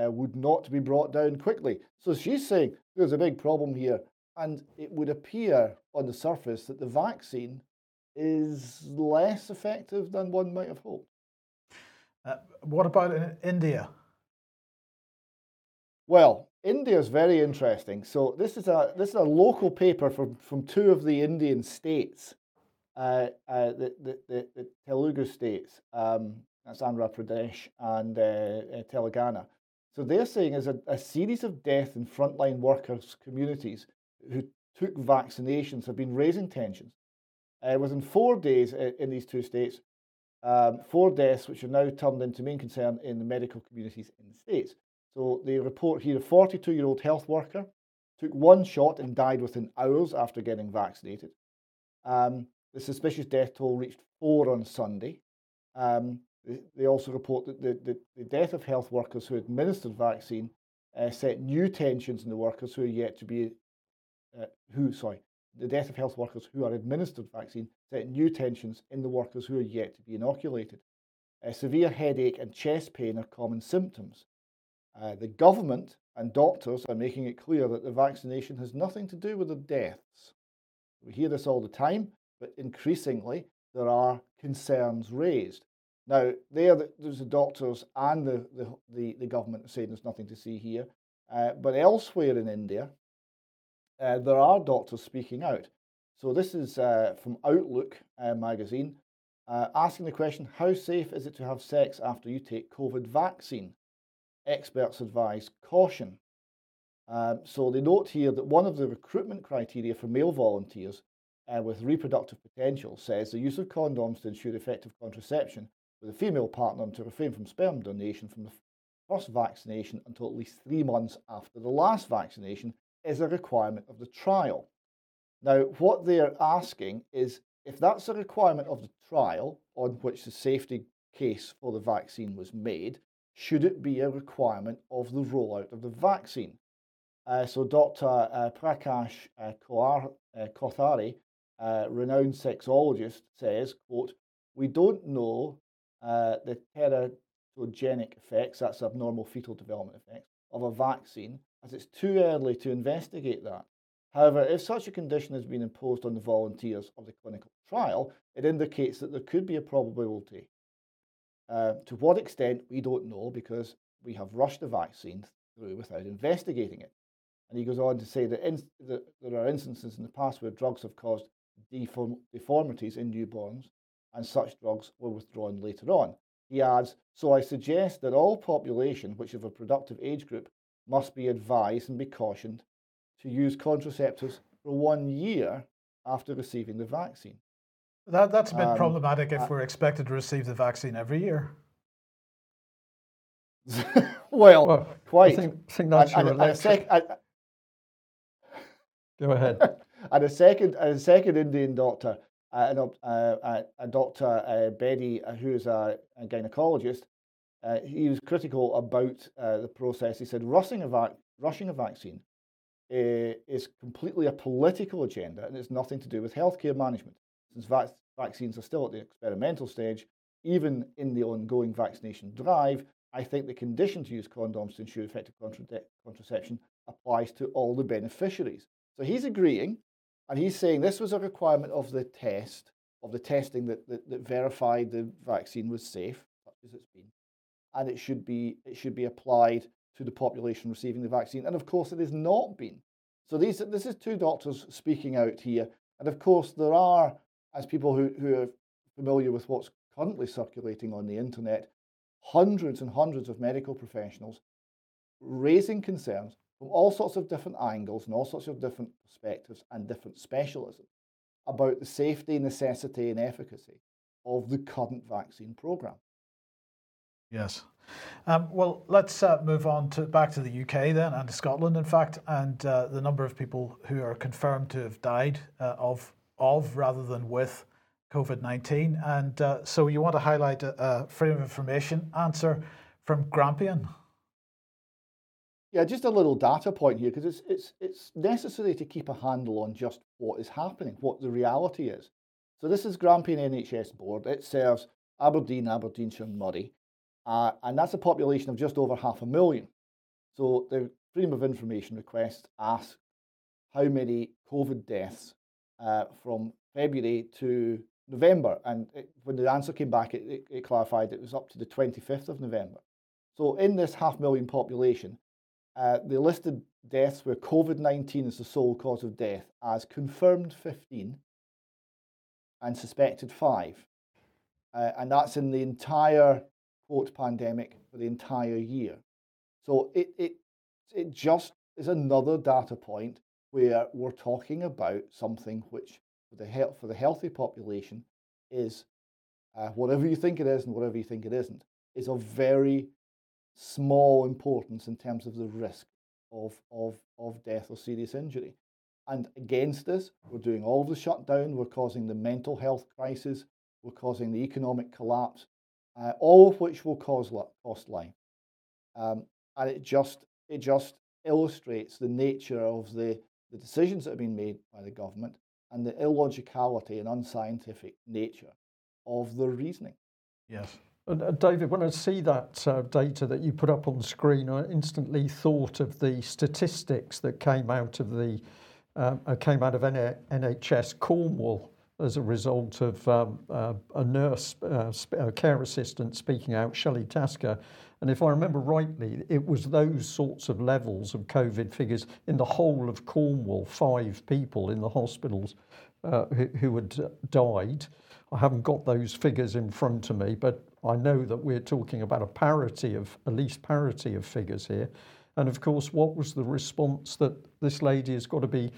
uh, would not be brought down quickly. So she's saying there's a big problem here, and it would appear on the surface that the vaccine is less effective than one might have hoped. Uh, what about in India? Well, India is very interesting. So this is a this is a local paper from, from two of the Indian states, uh, uh, the, the, the, the, Telugu states, um, that's Andhra Pradesh and uh, uh, Telangana. So they're saying is a, a series of deaths in frontline workers' communities who took vaccinations have been raising tensions. Uh, within four days in these two states, um, four deaths, which are now turned into main concern in the medical communities in the states. So they report here a 42 year old health worker took one shot and died within hours after getting vaccinated. Um, the suspicious death toll reached four on Sunday. Um, they also report that the, the, the, death of health workers who administered vaccine uh, set new tensions in the workers who are yet to be, uh, who, sorry, the death of health workers who are administered vaccine set new tensions in the workers who are yet to be inoculated. Uh, severe headache and chest pain are common symptoms. Uh, the government and doctors are making it clear that the vaccination has nothing to do with the deaths. We hear this all the time, but increasingly there are concerns raised. Now, there, there's the doctors and the, the, the, the government saying there's nothing to see here. Uh, but elsewhere in India, uh, there are doctors speaking out. So this is uh, from Outlook uh, magazine, uh, asking the question, how safe is it to have sex after you take COVID vaccine? experts advise caution. Um, so they note here that one of the recruitment criteria for male volunteers with reproductive potential says the use of condoms to ensure effective contraception with a female partner and to refrain from sperm donation from the first vaccination until at least three months after the last vaccination is a requirement of the trial. Now, what they're asking is if that's a requirement of the trial on which the safety case for the vaccine was made, should it be a requirement of the rollout of the vaccine? Uh, so Dr. Uh, Prakash uh, uh Kothari, uh, renowned sexologist, says, quote, we don't know uh, the teratogenic effects, that's abnormal fetal development effects, of a vaccine, as it's too early to investigate that. However, if such a condition has been imposed on the volunteers of the clinical trial, it indicates that there could be a probability uh, to what extent, we don't know because we have rushed the vaccine through without investigating it. And he goes on to say that, in, that there are instances in the past where drugs have caused deform, deformities in newborns, and such drugs were withdrawn later on. He adds, So I suggest that all population which have a productive age group must be advised and be cautioned to use contraceptives for one year after receiving the vaccine. That, that's a bit um, problematic if uh, we're expected to receive the vaccine every year. [laughs] well, well, quite. I think, think that's and, your and, sec- Go ahead. [laughs] and a second, and a second Indian doctor, uh, uh, a doctor uh, Bedi, uh, who is a, a gynecologist, uh, he was critical about uh, the process. He said rushing a, rushing a vaccine uh, is completely a political agenda and it's nothing to do with healthcare management. Since vac- vaccines are still at the experimental stage, even in the ongoing vaccination drive, I think the condition to use condoms to ensure effective contra- contraception applies to all the beneficiaries. So he's agreeing, and he's saying this was a requirement of the test, of the testing that, that, that verified the vaccine was safe, such as it's been, and it should be it should be applied to the population receiving the vaccine. And of course, it has not been. So these this is two doctors speaking out here, and of course there are, as people who, who are familiar with what's currently circulating on the internet, hundreds and hundreds of medical professionals raising concerns from all sorts of different angles and all sorts of different perspectives and different specialisms about the safety, necessity, and efficacy of the current vaccine program. Yes. Um, well, let's uh, move on to back to the UK then, and to Scotland, in fact, and uh, the number of people who are confirmed to have died uh, of of rather than with COVID 19. And uh, so you want to highlight a, a, freedom of information answer from Grampian. Yeah, just a little data point here because it's, it's, it's necessary to keep a handle on just what is happening, what the reality is. So, this is Grampian NHS Board. It serves Aberdeen, Aberdeenshire, and Moray. Uh, and that's a population of just over half a million. So, the Freedom of Information request asks how many COVID deaths uh, from February to November. And it, when the answer came back, it, it, it, clarified it was up to the 25th of November. So, in this half million population, uh, the listed deaths where COVID 19 is the sole cause of death as confirmed 15 and suspected 5. Uh, and that's in the entire quote pandemic for the entire year. So it, it, it just is another data point where we're talking about something which for the health for the healthy population is uh, whatever you think it is and whatever you think it isn't is of very small importance in terms of the risk of, of, of death or serious injury. And against this, we're doing all the shutdown, we're causing the mental health crisis, we're causing the economic collapse, uh, all of which will cause cost life. Um, and it just, it just illustrates the nature of the, the decisions that have been made by the government and the illogicality and unscientific nature of the reasoning. Yes. And uh, David, when I see that uh, data that you put up on screen, I instantly thought of the statistics that came out of the um, uh, came out of NHS Cornwall as a result of um, uh, a nurse, uh, a care assistant speaking out, Shelley Tasker. And if I remember rightly, it was those sorts of levels of COVID figures in the whole of Cornwall, five people in the hospitals uh, who, who had died. I haven't got those figures in front of me, but I know that we're talking about a parity of, at least parity of figures here. And of course, what was the response that this lady has got to be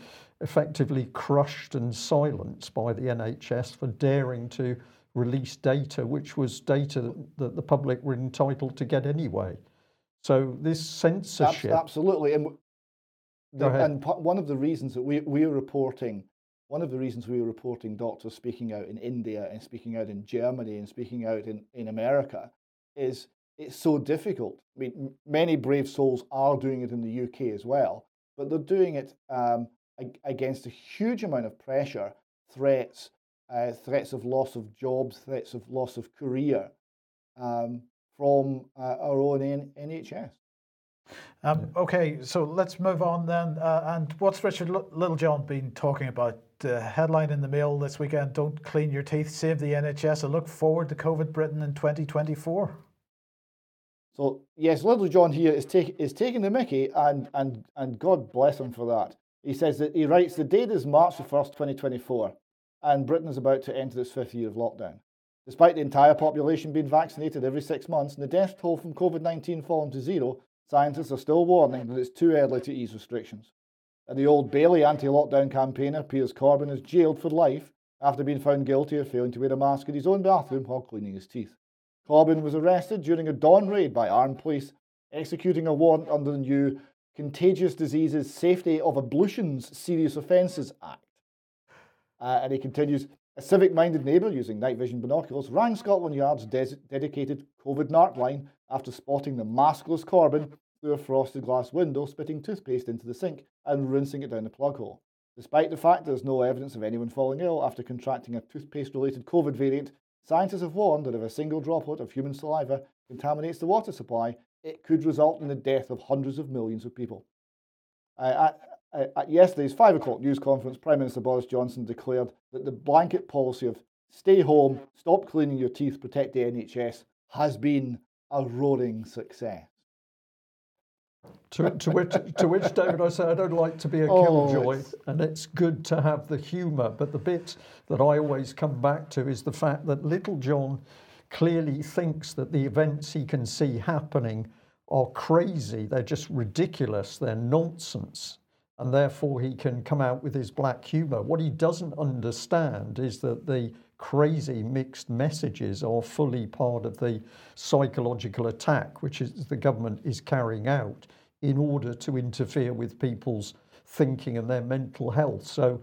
effectively crushed and silenced by the NHS for daring to release data, which was data that the public were entitled to get anyway. So this censorship. Absolutely. And, the, and one of the reasons that we, we are reporting, one of the reasons we are reporting doctors speaking out in India and speaking out in Germany and speaking out in, in America is it's so difficult. I mean, many brave souls are doing it in the UK as well, but they're doing it um, against a huge amount of pressure, threats, uh, threats of loss of jobs, threats of loss of career um, from uh, our own N- NHS. Um, okay, so let's move on then. Uh, and what's Richard L- Littlejohn been talking about? The headline in the Mail this weekend Don't clean your teeth, save the NHS. A look forward to COVID Britain in 2024. So, yes, Littlejohn here is, take, is taking the mickey, and, and, and God bless him for that. He says that he writes the date is March the 1st, 2024 and Britain is about to enter its fifth year of lockdown. Despite the entire population being vaccinated every six months and the death toll from COVID 19 falling to zero, scientists are still warning that it's too early to ease restrictions. And the Old Bailey anti lockdown campaigner, Piers Corbyn, is jailed for life after being found guilty of failing to wear a mask in his own bathroom while cleaning his teeth. Corbyn was arrested during a dawn raid by armed police, executing a warrant under the new Contagious Diseases Safety of Ablutions Serious Offences Act. Uh, and he continues, a civic-minded neighbour using night vision binoculars rang Scotland Yard's des- dedicated COVID narc line after spotting the maskless Corbyn through a frosted glass window, spitting toothpaste into the sink and rinsing it down the plug hole. Despite the fact there's no evidence of anyone falling ill after contracting a toothpaste related COVID variant, scientists have warned that if a single droplet of human saliva contaminates the water supply, it could result in the death of hundreds of millions of people. Uh, at, at yesterday's 5 o'clock news conference, Prime Minister Boris Johnson declared that the blanket policy of stay home, stop cleaning your teeth, protect the NHS has been a roaring success. To, to, which, to which, David, I say I don't like to be a [laughs] oh, killjoy, it's... and it's good to have the humour. But the bit that I always come back to is the fact that Littlejohn clearly thinks that the events he can see happening are crazy. They're just ridiculous. They're nonsense. And therefore, he can come out with his black humour. What he doesn't understand is that the crazy mixed messages are fully part of the psychological attack which is the government is carrying out in order to interfere with people's thinking and their mental health. So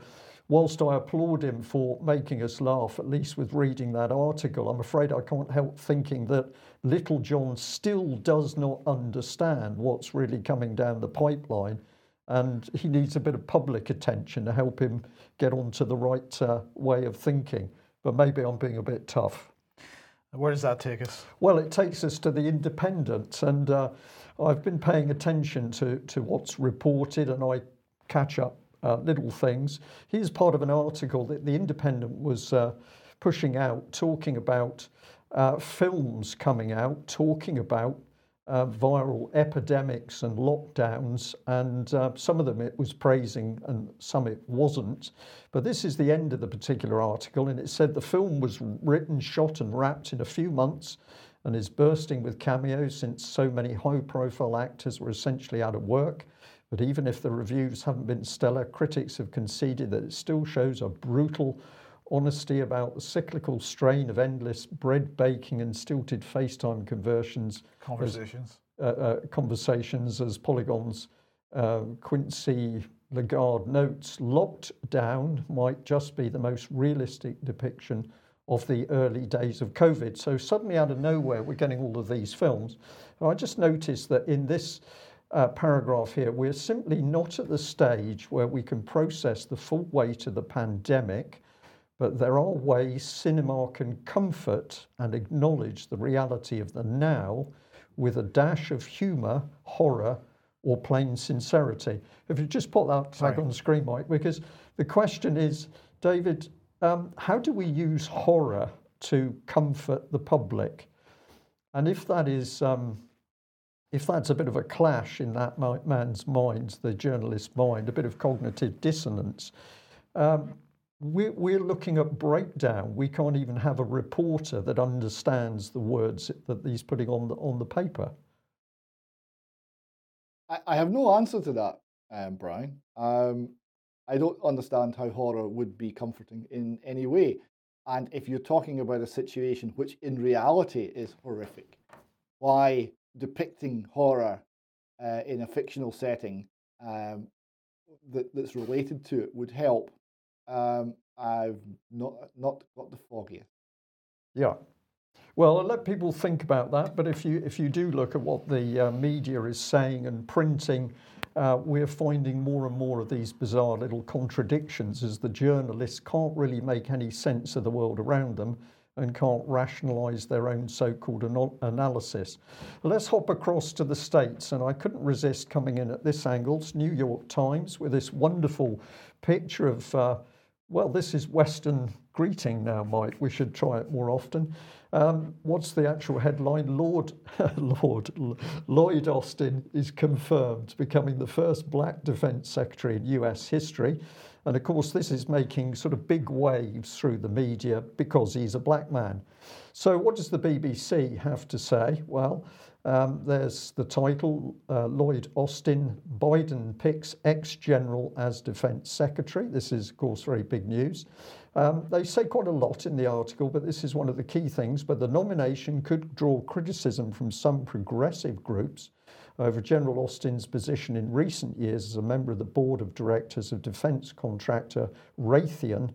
whilst I applaud him for making us laugh, at least with reading that article, I'm afraid I can't help thinking that Littlejohn still does not understand what's really coming down the pipeline. And he needs a bit of public attention to help him get onto the right uh, way of thinking but maybe I'm being a bit tough. Where does that take us? Well, it takes us to the Independent, and uh, I've been paying attention to, to what's reported, and I catch up uh, little things. Here's part of an article that the Independent was uh, pushing out, talking about uh, films coming out, talking about uh, viral epidemics and lockdowns, and uh, some of them it was praising and some it wasn't. But this is the end of the particular article, and it said the film was written, shot, and wrapped in a few months and is bursting with cameos since so many high profile actors were essentially out of work. But even if the reviews haven't been stellar, critics have conceded that it still shows a brutal honesty about the cyclical strain of endless bread baking and stilted FaceTime conversions. Conversations. As, uh, uh, conversations as Polygon's uh, Quincy Lagarde notes, locked down might just be the most realistic depiction of the early days of COVID. So suddenly out of nowhere, we're getting all of these films. And I just noticed that in this uh, paragraph here, we're simply not at the stage where we can process the full weight of the pandemic but there are ways cinema can comfort and acknowledge the reality of the now with a dash of humour, horror, or plain sincerity. If you just put that back on the screen, Mike, because the question is, David, um, how do we use horror to comfort the public? And if that is, um, if that's a bit of a clash in that man's mind, the journalist's mind, a bit of cognitive dissonance, um, we're, we're looking at breakdown. We can't even have a reporter that understands the words that he's putting on the, on the paper. I, I have no answer to that, um, Brian. Um, I don't understand how horror would be comforting in any way. And if you're talking about a situation which in reality is horrific, why depicting horror uh, in a fictional setting um, that, that's related to it would help um, I've not not got the foggiest. Yeah. Well, I'll let people think about that. But if you if you do look at what the uh, media is saying and printing, uh, we're finding more and more of these bizarre little contradictions as the journalists can't really make any sense of the world around them and can't rationalize their own so-called analysis. Let's hop across to the States, and I couldn't resist coming in at this angle. It's New York Times with this wonderful picture of uh, well, this is Western greeting now, Mike. We should try it more often. Um, what's the actual headline? Lord, [laughs] Lord Lloyd Austin is confirmed becoming the first black defense secretary in US history. And of course, this is making sort of big waves through the media because he's a black man. So, what does the BBC have to say? Well, um, there's the title uh, Lloyd Austin, Biden picks ex general as defense secretary. This is, of course, very big news. Um, they say quite a lot in the article, but this is one of the key things. But the nomination could draw criticism from some progressive groups over General Austin's position in recent years as a member of the board of directors of defense contractor Raytheon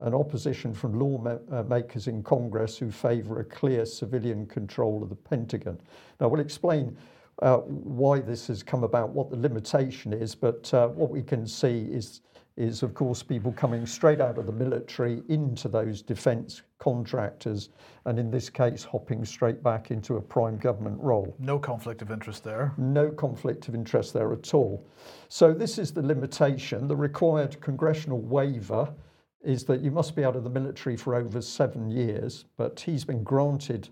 an opposition from lawmakers in Congress who favour a clear civilian control of the Pentagon. Now, we'll explain uh, why this has come about, what the limitation is, but uh, what we can see is is of course people coming straight out of the military into those defence contractors, and in this case hopping straight back into a prime government role. No conflict of interest there. No conflict of interest there at all. So this is the limitation. The required congressional waiver is that you must be out of the military for over seven years, but he's been granted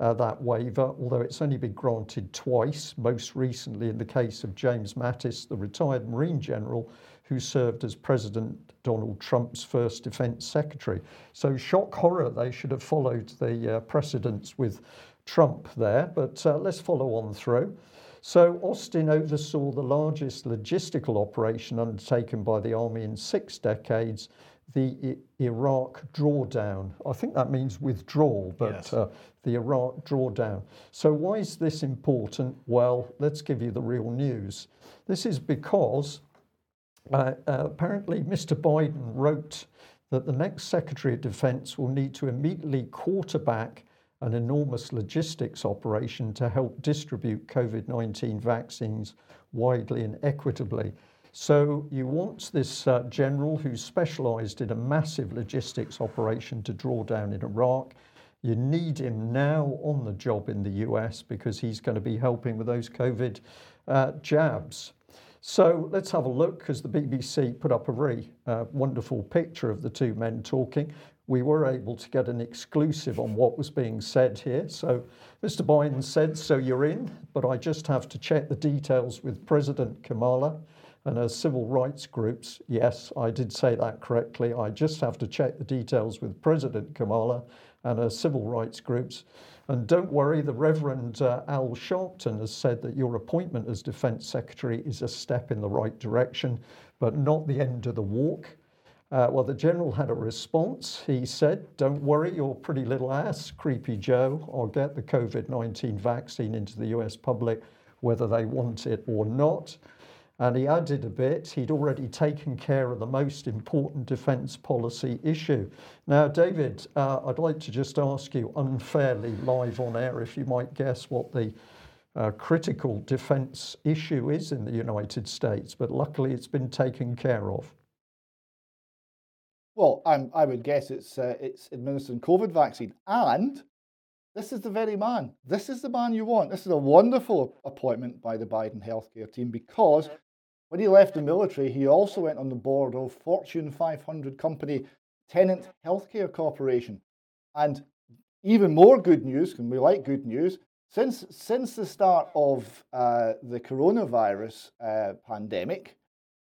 uh, that waiver, although it's only been granted twice, most recently in the case of James Mattis, the retired Marine General, who served as President Donald Trump's first defense secretary. So, shock horror, they should have followed the uh, precedents with Trump there, but uh, let's follow on through. So, Austin oversaw the largest logistical operation undertaken by the Army in six decades the I- Iraq drawdown. I think that means withdrawal, but Yes. uh, the Iraq drawdown. So, why is this important? Well, let's give you the real news. This is because uh, uh, apparently Mr. Biden wrote that the next Secretary of Defense will need to immediately quarterback an enormous logistics operation to help distribute COVID 19 vaccines widely and equitably. So, you want this uh, general who specialized in a massive logistics operation to draw down in Iraq. You need him now on the job in the US because he's going to be helping with those COVID uh, jabs. So let's have a look because the BBC put up a very uh, wonderful picture of the two men talking. We were able to get an exclusive on what was being said here. So Mr. Biden said, So you're in, but I just have to check the details with President Kamala and as civil rights groups. Yes, I did say that correctly. I just have to check the details with President Kamala and her civil rights groups. And don't worry, the Reverend uh, Al Sharpton has said that your appointment as Defence Secretary is a step in the right direction, but not the end of the walk. Uh, well, the General had a response. He said, Don't worry, your pretty little ass, Creepy Joe. I'll get the COVID 19 vaccine into the US public, whether they want it or not. And he added a bit, he'd already taken care of the most important defence policy issue. Now, David, uh, I'd like to just ask you unfairly live on air if you might guess what the uh, critical defence issue is in the United States, but luckily it's been taken care of. Well, I'm, I would guess it's uh, it's administering COVID vaccine, and this is the very man. This is the man you want. This is a wonderful appointment by the Biden healthcare team because when he left the military, he also went on the board of Fortune 500 company Tenet Healthcare Corporation, and even more good news, and we like good news. Since since the start of uh, the coronavirus uh, pandemic,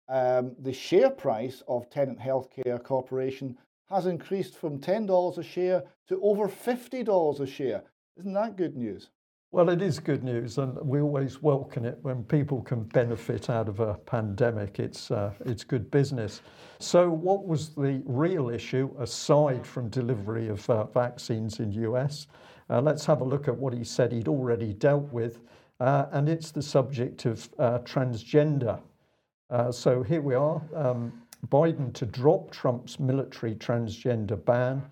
um, the share price of Tenet Healthcare Corporation has increased from $10 a share to over $50 a share. Isn't that good news? Well, it is good news, and we always welcome it when people can benefit out of a pandemic. It's uh, it's good business. So, what was the real issue aside from delivery of uh, vaccines in the US? Uh, let's have a look at what he said he'd already dealt with, uh, and it's the subject of uh, transgender. Uh, so here we are. Um, Biden to drop Trump's military transgender ban.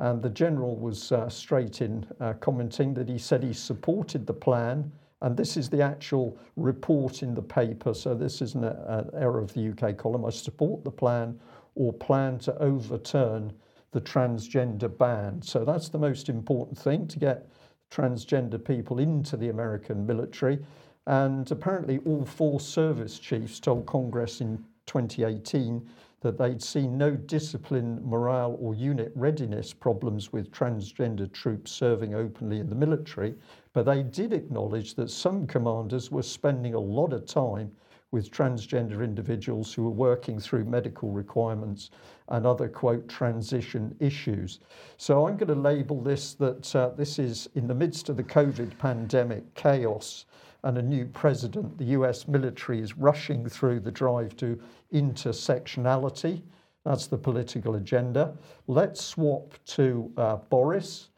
And the general was uh, straight in uh, commenting that he said he supported the plan. And this is the actual report in the paper. So this isn't an error of the UK column. I support the plan or plan to overturn the transgender ban. So that's the most important thing to get transgender people into the American military. And apparently, all four service chiefs told Congress in 2018 that they'd seen no discipline, morale, or unit readiness problems with transgender troops serving openly in the military. But they did acknowledge that some commanders were spending a lot of time with transgender individuals who were working through medical requirements and other, quote, transition issues. So I'm going to label this that uh, this is in the midst of the COVID pandemic chaos and a new president, the US military is rushing through the drive to intersectionality. That's the political agenda. Let's swap to uh, Boris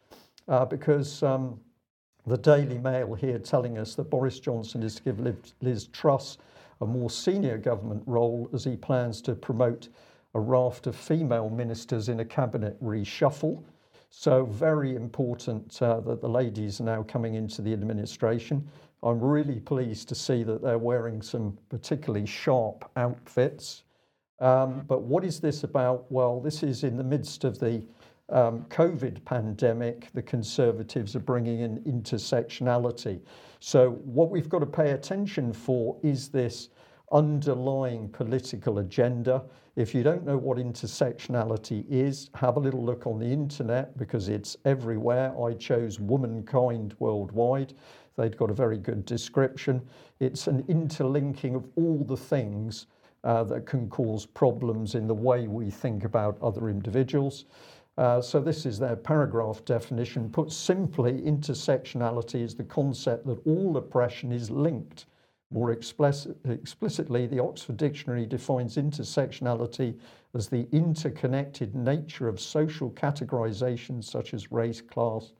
uh, because um, the Daily Mail here telling us that Boris Johnson is to give Liz Truss a more senior government role as he plans to promote a raft of female ministers in a cabinet reshuffle. So, very important uh, that the ladies are now coming into the administration. I'm really pleased to see that they're wearing some particularly sharp outfits. Um, but what is this about? Well, this is in the midst of the um, COVID pandemic, the Conservatives are bringing in intersectionality. So, what we've got to pay attention for is this underlying political agenda. If you don't know what intersectionality is, have a little look on the internet because it's everywhere. I chose Womankind Worldwide. They've got a very good description. It's an interlinking of all the things uh, that can cause problems in the way we think about other individuals. Uh, so this is their paragraph definition. Put simply, intersectionality is the concept that all oppression is linked. More explicit, explicitly, the Oxford Dictionary defines intersectionality as the interconnected nature of social categorizations such as race, class,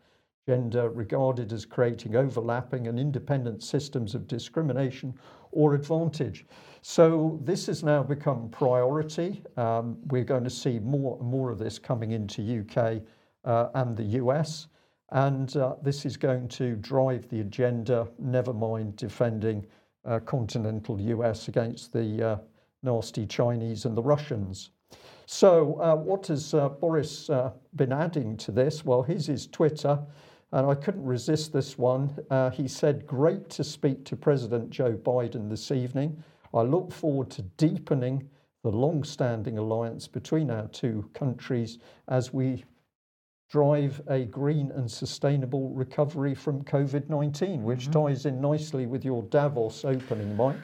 gender, regarded as creating overlapping and independent systems of discrimination or advantage. So this has now become priority. Um, we're going to see more and more of this coming into UK uh, and the US. And uh, this is going to drive the agenda, never mind defending uh, continental US against the uh, nasty Chinese and the Russians. So, uh, what has uh, Boris been adding to this? Well, his Twitter. And I couldn't resist this one. Uh, he said, Great to speak to President Joe Biden this evening. I look forward to deepening the long standing alliance between our two countries as we drive a green and sustainable recovery from COVID 19, which mm-hmm. ties in nicely with your Davos opening, Mike.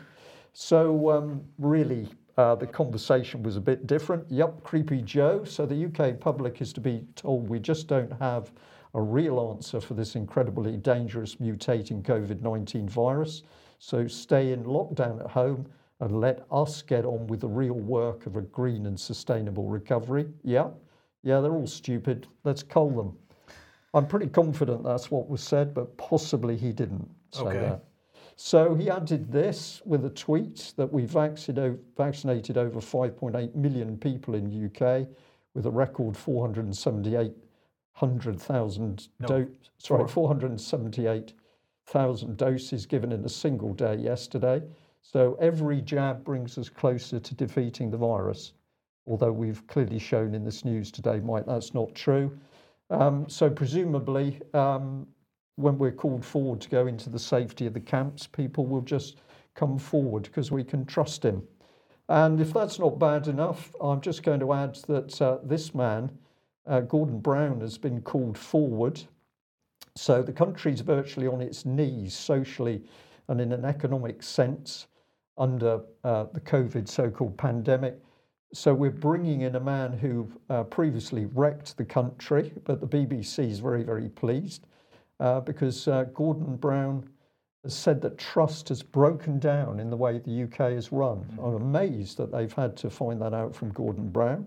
So, um, really, uh, the conversation was a bit different. Yep, creepy Joe. So, the UK public is to be told we just don't have a real answer for this incredibly dangerous mutating COVID 19 virus. So stay in lockdown at home and let us get on with the real work of a green and sustainable recovery. Yeah, yeah, they're all stupid. Let's cull them. I'm pretty confident that's what was said, but possibly he didn't say okay. that. So he added this with a tweet that we vaccinated over 5.8 million people in UK with a record 478 100,000 no, do- sorry, 478,000 doses given in a single day yesterday. So every jab brings us closer to defeating the virus, although we've clearly shown in this news today, Mike, that's not true. Um, so presumably, um, when we're called forward to go into the safety of the camps, people will just come forward because we can trust him. And if that's not bad enough, I'm just going to add that uh, this man uh, Gordon Brown has been called forward. So the country's virtually on its knees socially and in an economic sense under uh, the COVID so called pandemic. So we're bringing in a man who uh, previously wrecked the country, but the BBC is very, very pleased uh, because uh, Gordon Brown has said that trust has broken down in the way the UK is run. Mm-hmm. I'm amazed that they've had to find that out from Gordon Brown.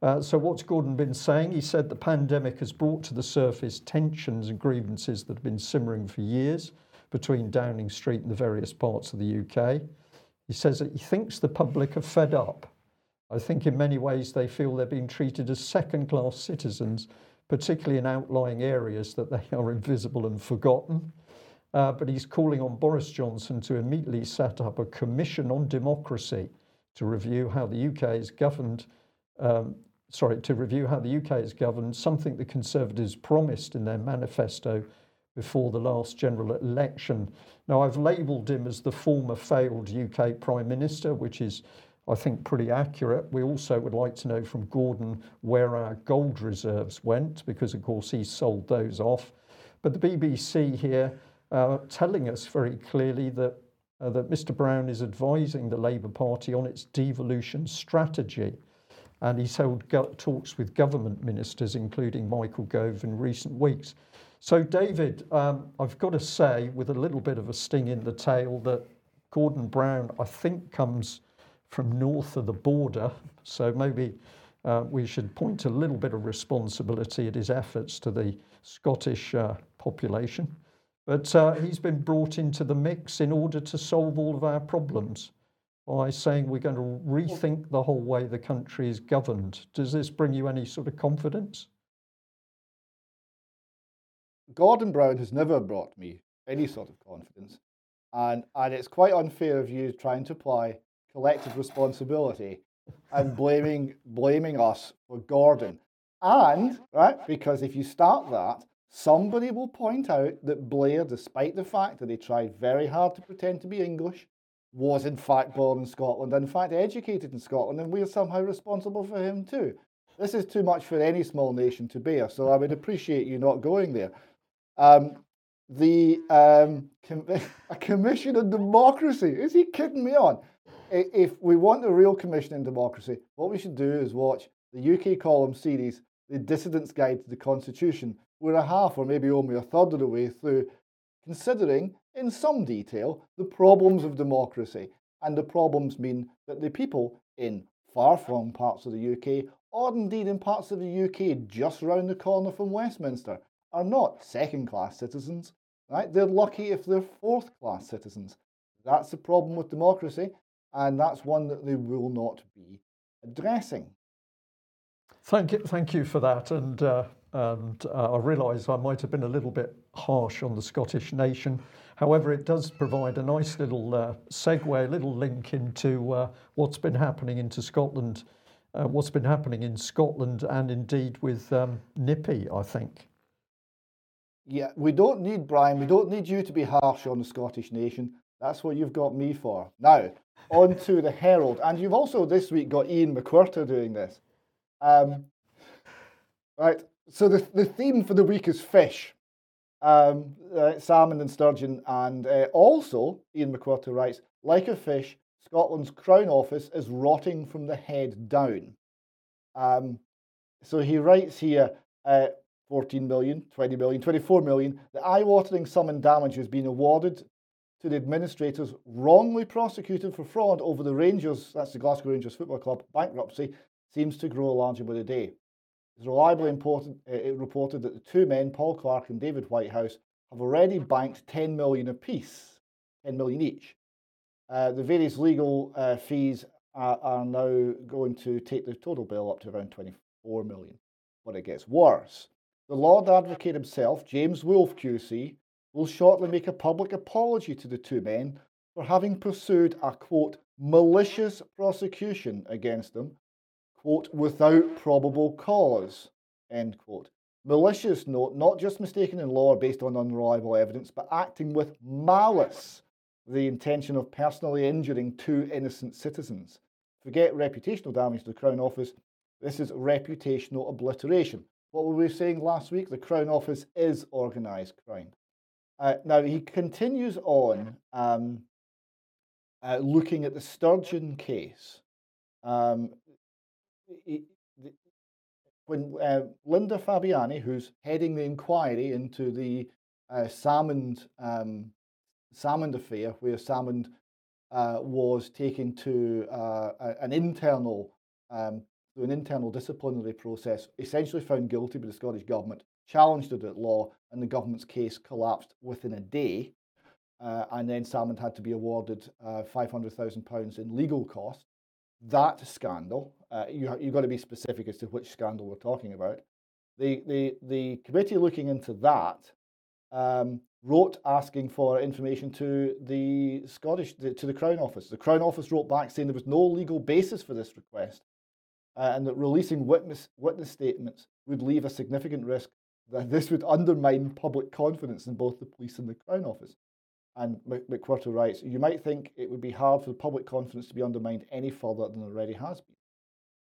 Uh, so, what's Gordon been saying? He said the pandemic has brought to the surface tensions and grievances that have been simmering for years between Downing Street and the various parts of the UK. He says that he thinks the public are fed up. I think in many ways they feel they're being treated as second class citizens, particularly in outlying areas that they [laughs] are invisible and forgotten. Uh, but he's calling on Boris Johnson to immediately set up a commission on democracy to review how the UK is governed um, sorry, to review how the UK is governed, something the Conservatives promised in their manifesto before the last general election. Now, I've labelled him as the former failed UK Prime Minister, which is, I think, pretty accurate. We also would like to know from Gordon where our gold reserves went, because, of course, he sold those off. But the BBC here uh, telling us very clearly that uh, that Mr. Brown is advising the Labour Party on its devolution strategy and he's held talks with government ministers, including Michael Gove, in recent weeks. So, David, um, I've got to say, with a little bit of a sting in the tail, that Gordon Brown, I think, comes from north of the border. So maybe uh, we should point a little bit of responsibility at his efforts to the Scottish uh, population. But uh, he's been brought into the mix in order to solve all of our problems by saying we're going to rethink the whole way the country is governed. Does this bring you any sort of confidence? Gordon Brown has never brought me any sort of confidence. And, and it's quite unfair of you trying to apply collective responsibility and [laughs] blaming blaming us for Gordon. And right, because if you start that, somebody will point out that Blair, despite the fact that he tried very hard to pretend to be English, was in fact born in Scotland, in fact educated in Scotland, and we're somehow responsible for him too. This is too much for any small nation to bear, so I would appreciate you not going there. Um, the um, com- [laughs] a commission on democracy. Is he kidding me on? If we want a real commission in democracy, what we should do is watch the UK column series, The Dissident's Guide to the Constitution. We're a half or maybe only a third of the way through considering in some detail the problems of democracy. And the problems mean that the people in far flung parts of the UK, or indeed in parts of the UK just round the corner from Westminster, are not second class citizens, right? They're lucky if they're fourth class citizens. That's the problem with democracy, and that's one that they will not be addressing. Thank you, thank you for that. And, uh, and uh, I realise I might have been a little bit harsh on the Scottish nation. However, it does provide a nice little uh, segue, a little link into uh, what's been happening into Scotland, uh, what's been happening in Scotland, and indeed with um, NIPPY, I think. Yeah, we don't need, Brian, we don't need you to be harsh on the Scottish nation. That's what you've got me for. Now, on to the Herald. And you've also this week got Iain Macwhirter doing this. Um, right, so the, the theme for the week is fish. Um, uh, salmon and sturgeon. And uh, also, Iain Macwhirter writes, like a fish, Scotland's Crown Office is rotting from the head down. Um, so he writes here, uh, 14 million, 20 million, 24 million. The eye watering sum in damage has been awarded to the administrators wrongly prosecuted for fraud over the Rangers, that's the Glasgow Rangers Football Club, bankruptcy seems to grow larger by the day. It's reliably important, uh, it reported that the two men, Paul Clark and David Whitehouse, have already banked 10 million apiece, 10 million each. Uh, the various legal uh, fees are, are now going to take the total bill up to around 24 million. But it gets worse. The Lord Advocate himself, James Wolfe QC, will shortly make a public apology to the two men for having pursued a quote malicious prosecution against them, quote without probable cause, end quote. Malicious note, not just mistaken in law or based on unreliable evidence, but acting with malice, the intention of personally injuring two innocent citizens. Forget reputational damage to the Crown Office. This is reputational obliteration. What were we saying last week? The Crown Office is organised crime. Uh, now, he continues on um, uh, looking at the Sturgeon case. Um, when uh, Linda Fabiani, who's heading the inquiry into the uh, Salmond, um, affair, where Salmond uh, was taken to uh, an internal um, through an internal disciplinary process, essentially found guilty by the Scottish Government, challenged it at law, and the government's case collapsed within a day. Uh, and then Salmond had to be awarded uh, £500,000 in legal costs. That scandal, uh, you, you've got to be specific as to which scandal we're talking about. The, the, the committee looking into that um, wrote asking for information to the Scottish, the, to the Crown Office. The Crown Office wrote back saying there was no legal basis for this request uh, and that releasing witness, witness statements would leave a significant risk that this would undermine public confidence in both the police and the Crown Office. And Macwhirter writes, you might think it would be hard for the public confidence to be undermined any further than it already has been.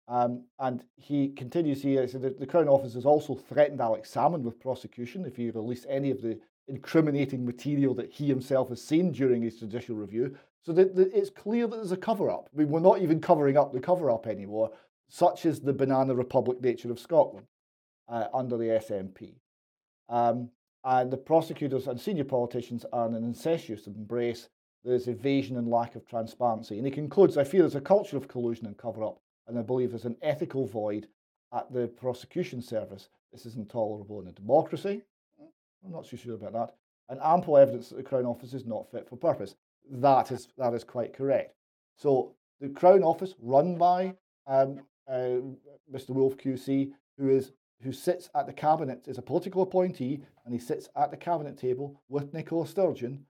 Um, and he continues here, so the, the Crown Office has also threatened Alex Salmond with prosecution if he released any of the incriminating material that he himself has seen during his judicial review. So it's clear that there's a cover up. I mean, we're not even covering up the cover up anymore such is the banana republic nature of Scotland uh, under the SNP. Um, and the prosecutors and senior politicians are in an incestuous embrace. There's evasion and lack of transparency. And he concludes I fear there's a culture of collusion and cover up, and I believe there's an ethical void at the prosecution service. This is intolerable in a democracy. I'm not so sure about that. And ample evidence that the Crown Office is not fit for purpose. That is, that is quite correct. So the Crown Office, run by um, uh, Mr. Wolfe QC, who is who sits at the cabinet, is a political appointee, and he sits at the cabinet table with Nicola Sturgeon,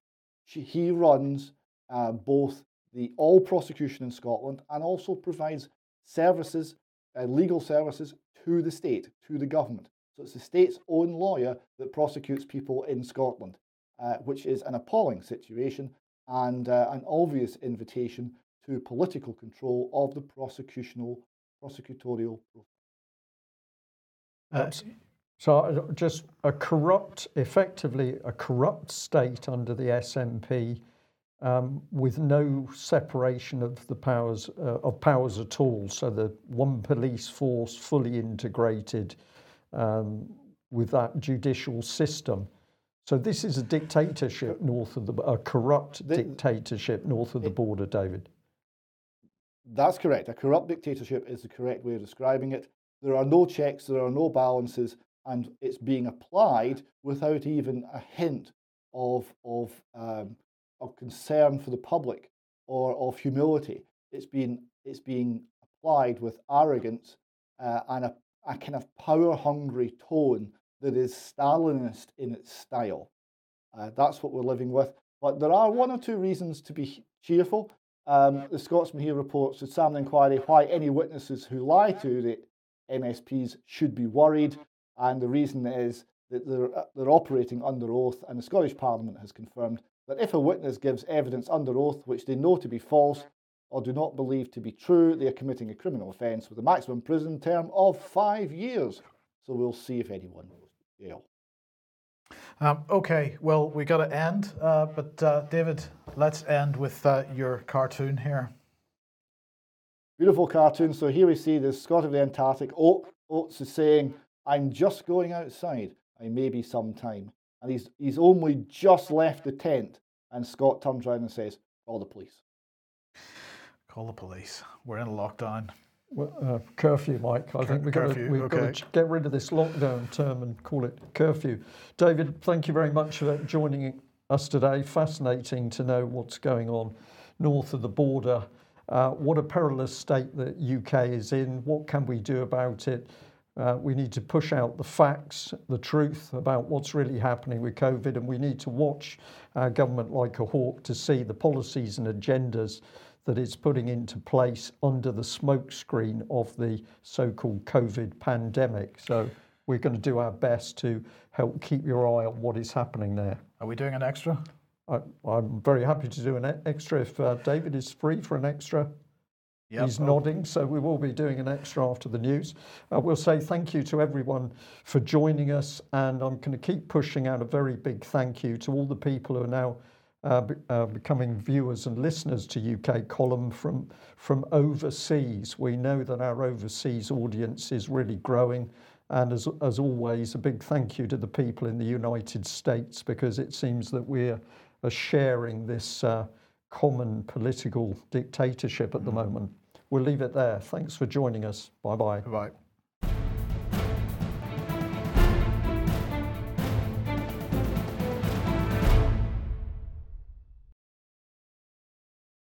he runs uh, both the all prosecution in Scotland and also provides services, uh, legal services to the state, to the government. So it's the state's own lawyer that prosecutes people in Scotland, uh, which is an appalling situation and uh, an obvious invitation to political control of the prosecutional prosecutorial process. Uh, so uh, just a corrupt, effectively a corrupt state under the SNP um, with no separation of the powers uh, of powers at all. So the one police force fully integrated um, with that judicial system. So this is a dictatorship north of the a corrupt the, dictatorship north of the border, David. That's correct. A corrupt dictatorship is the correct way of describing it. There are no checks, there are no balances, and it's being applied without even a hint of of um, of concern for the public or of humility. It's being it's being applied with arrogance uh, and a, a kind of power hungry tone that is Stalinist in its style. Uh, that's what we're living with. But there are one or two reasons to be cheerful. Um, the Scotsman here reports that Salmond Inquiry why any witnesses who lie to the MSPs should be worried. And the reason is that they're, uh, they're operating under oath, and the Scottish Parliament has confirmed that if a witness gives evidence under oath which they know to be false or do not believe to be true, they are committing a criminal offence with a maximum prison term of five years. So we'll see if anyone goes to jail. Um, okay, well, we've got to end, uh, but uh, David, let's end with uh, your cartoon here. Beautiful cartoon. So here we see the Scott of the Antarctic. Oates is saying, I'm just going outside. I may be some time and he's he's only just left the tent, and Scott turns around and says, "Call the police." Call the police. We're in a lockdown. Well, uh, curfew, Mike. I Cur- think we've, got to, we've okay. got to get rid of this lockdown term and call it curfew. David, thank you very much for joining us today. Fascinating to know what's going on north of the border. Uh, what a perilous state the UK is in. What can we do about it? Uh, we need to push out the facts, the truth about what's really happening with COVID, and we need to watch our government like a hawk to see the policies and agendas that it's putting into place under the smokescreen of the so called COVID pandemic. So we're going to do our best to help keep your eye on what is happening there. Are we doing an extra? I, am very happy to do an extra if uh, David is free for an extra. Yep. He's nodding, so we will be doing an extra after the news. Uh, we'll say thank you to everyone for joining us, and I'm going to keep pushing out a very big thank you to all the people who are now uh, be, uh, becoming viewers and listeners to UK Column from from overseas. We know that our overseas audience is really growing, and as as always, a big thank you to the people in the United States because it seems that we're sharing this uh, common political dictatorship at the mm. moment. We'll leave it there. Thanks for joining us. Bye bye. Bye.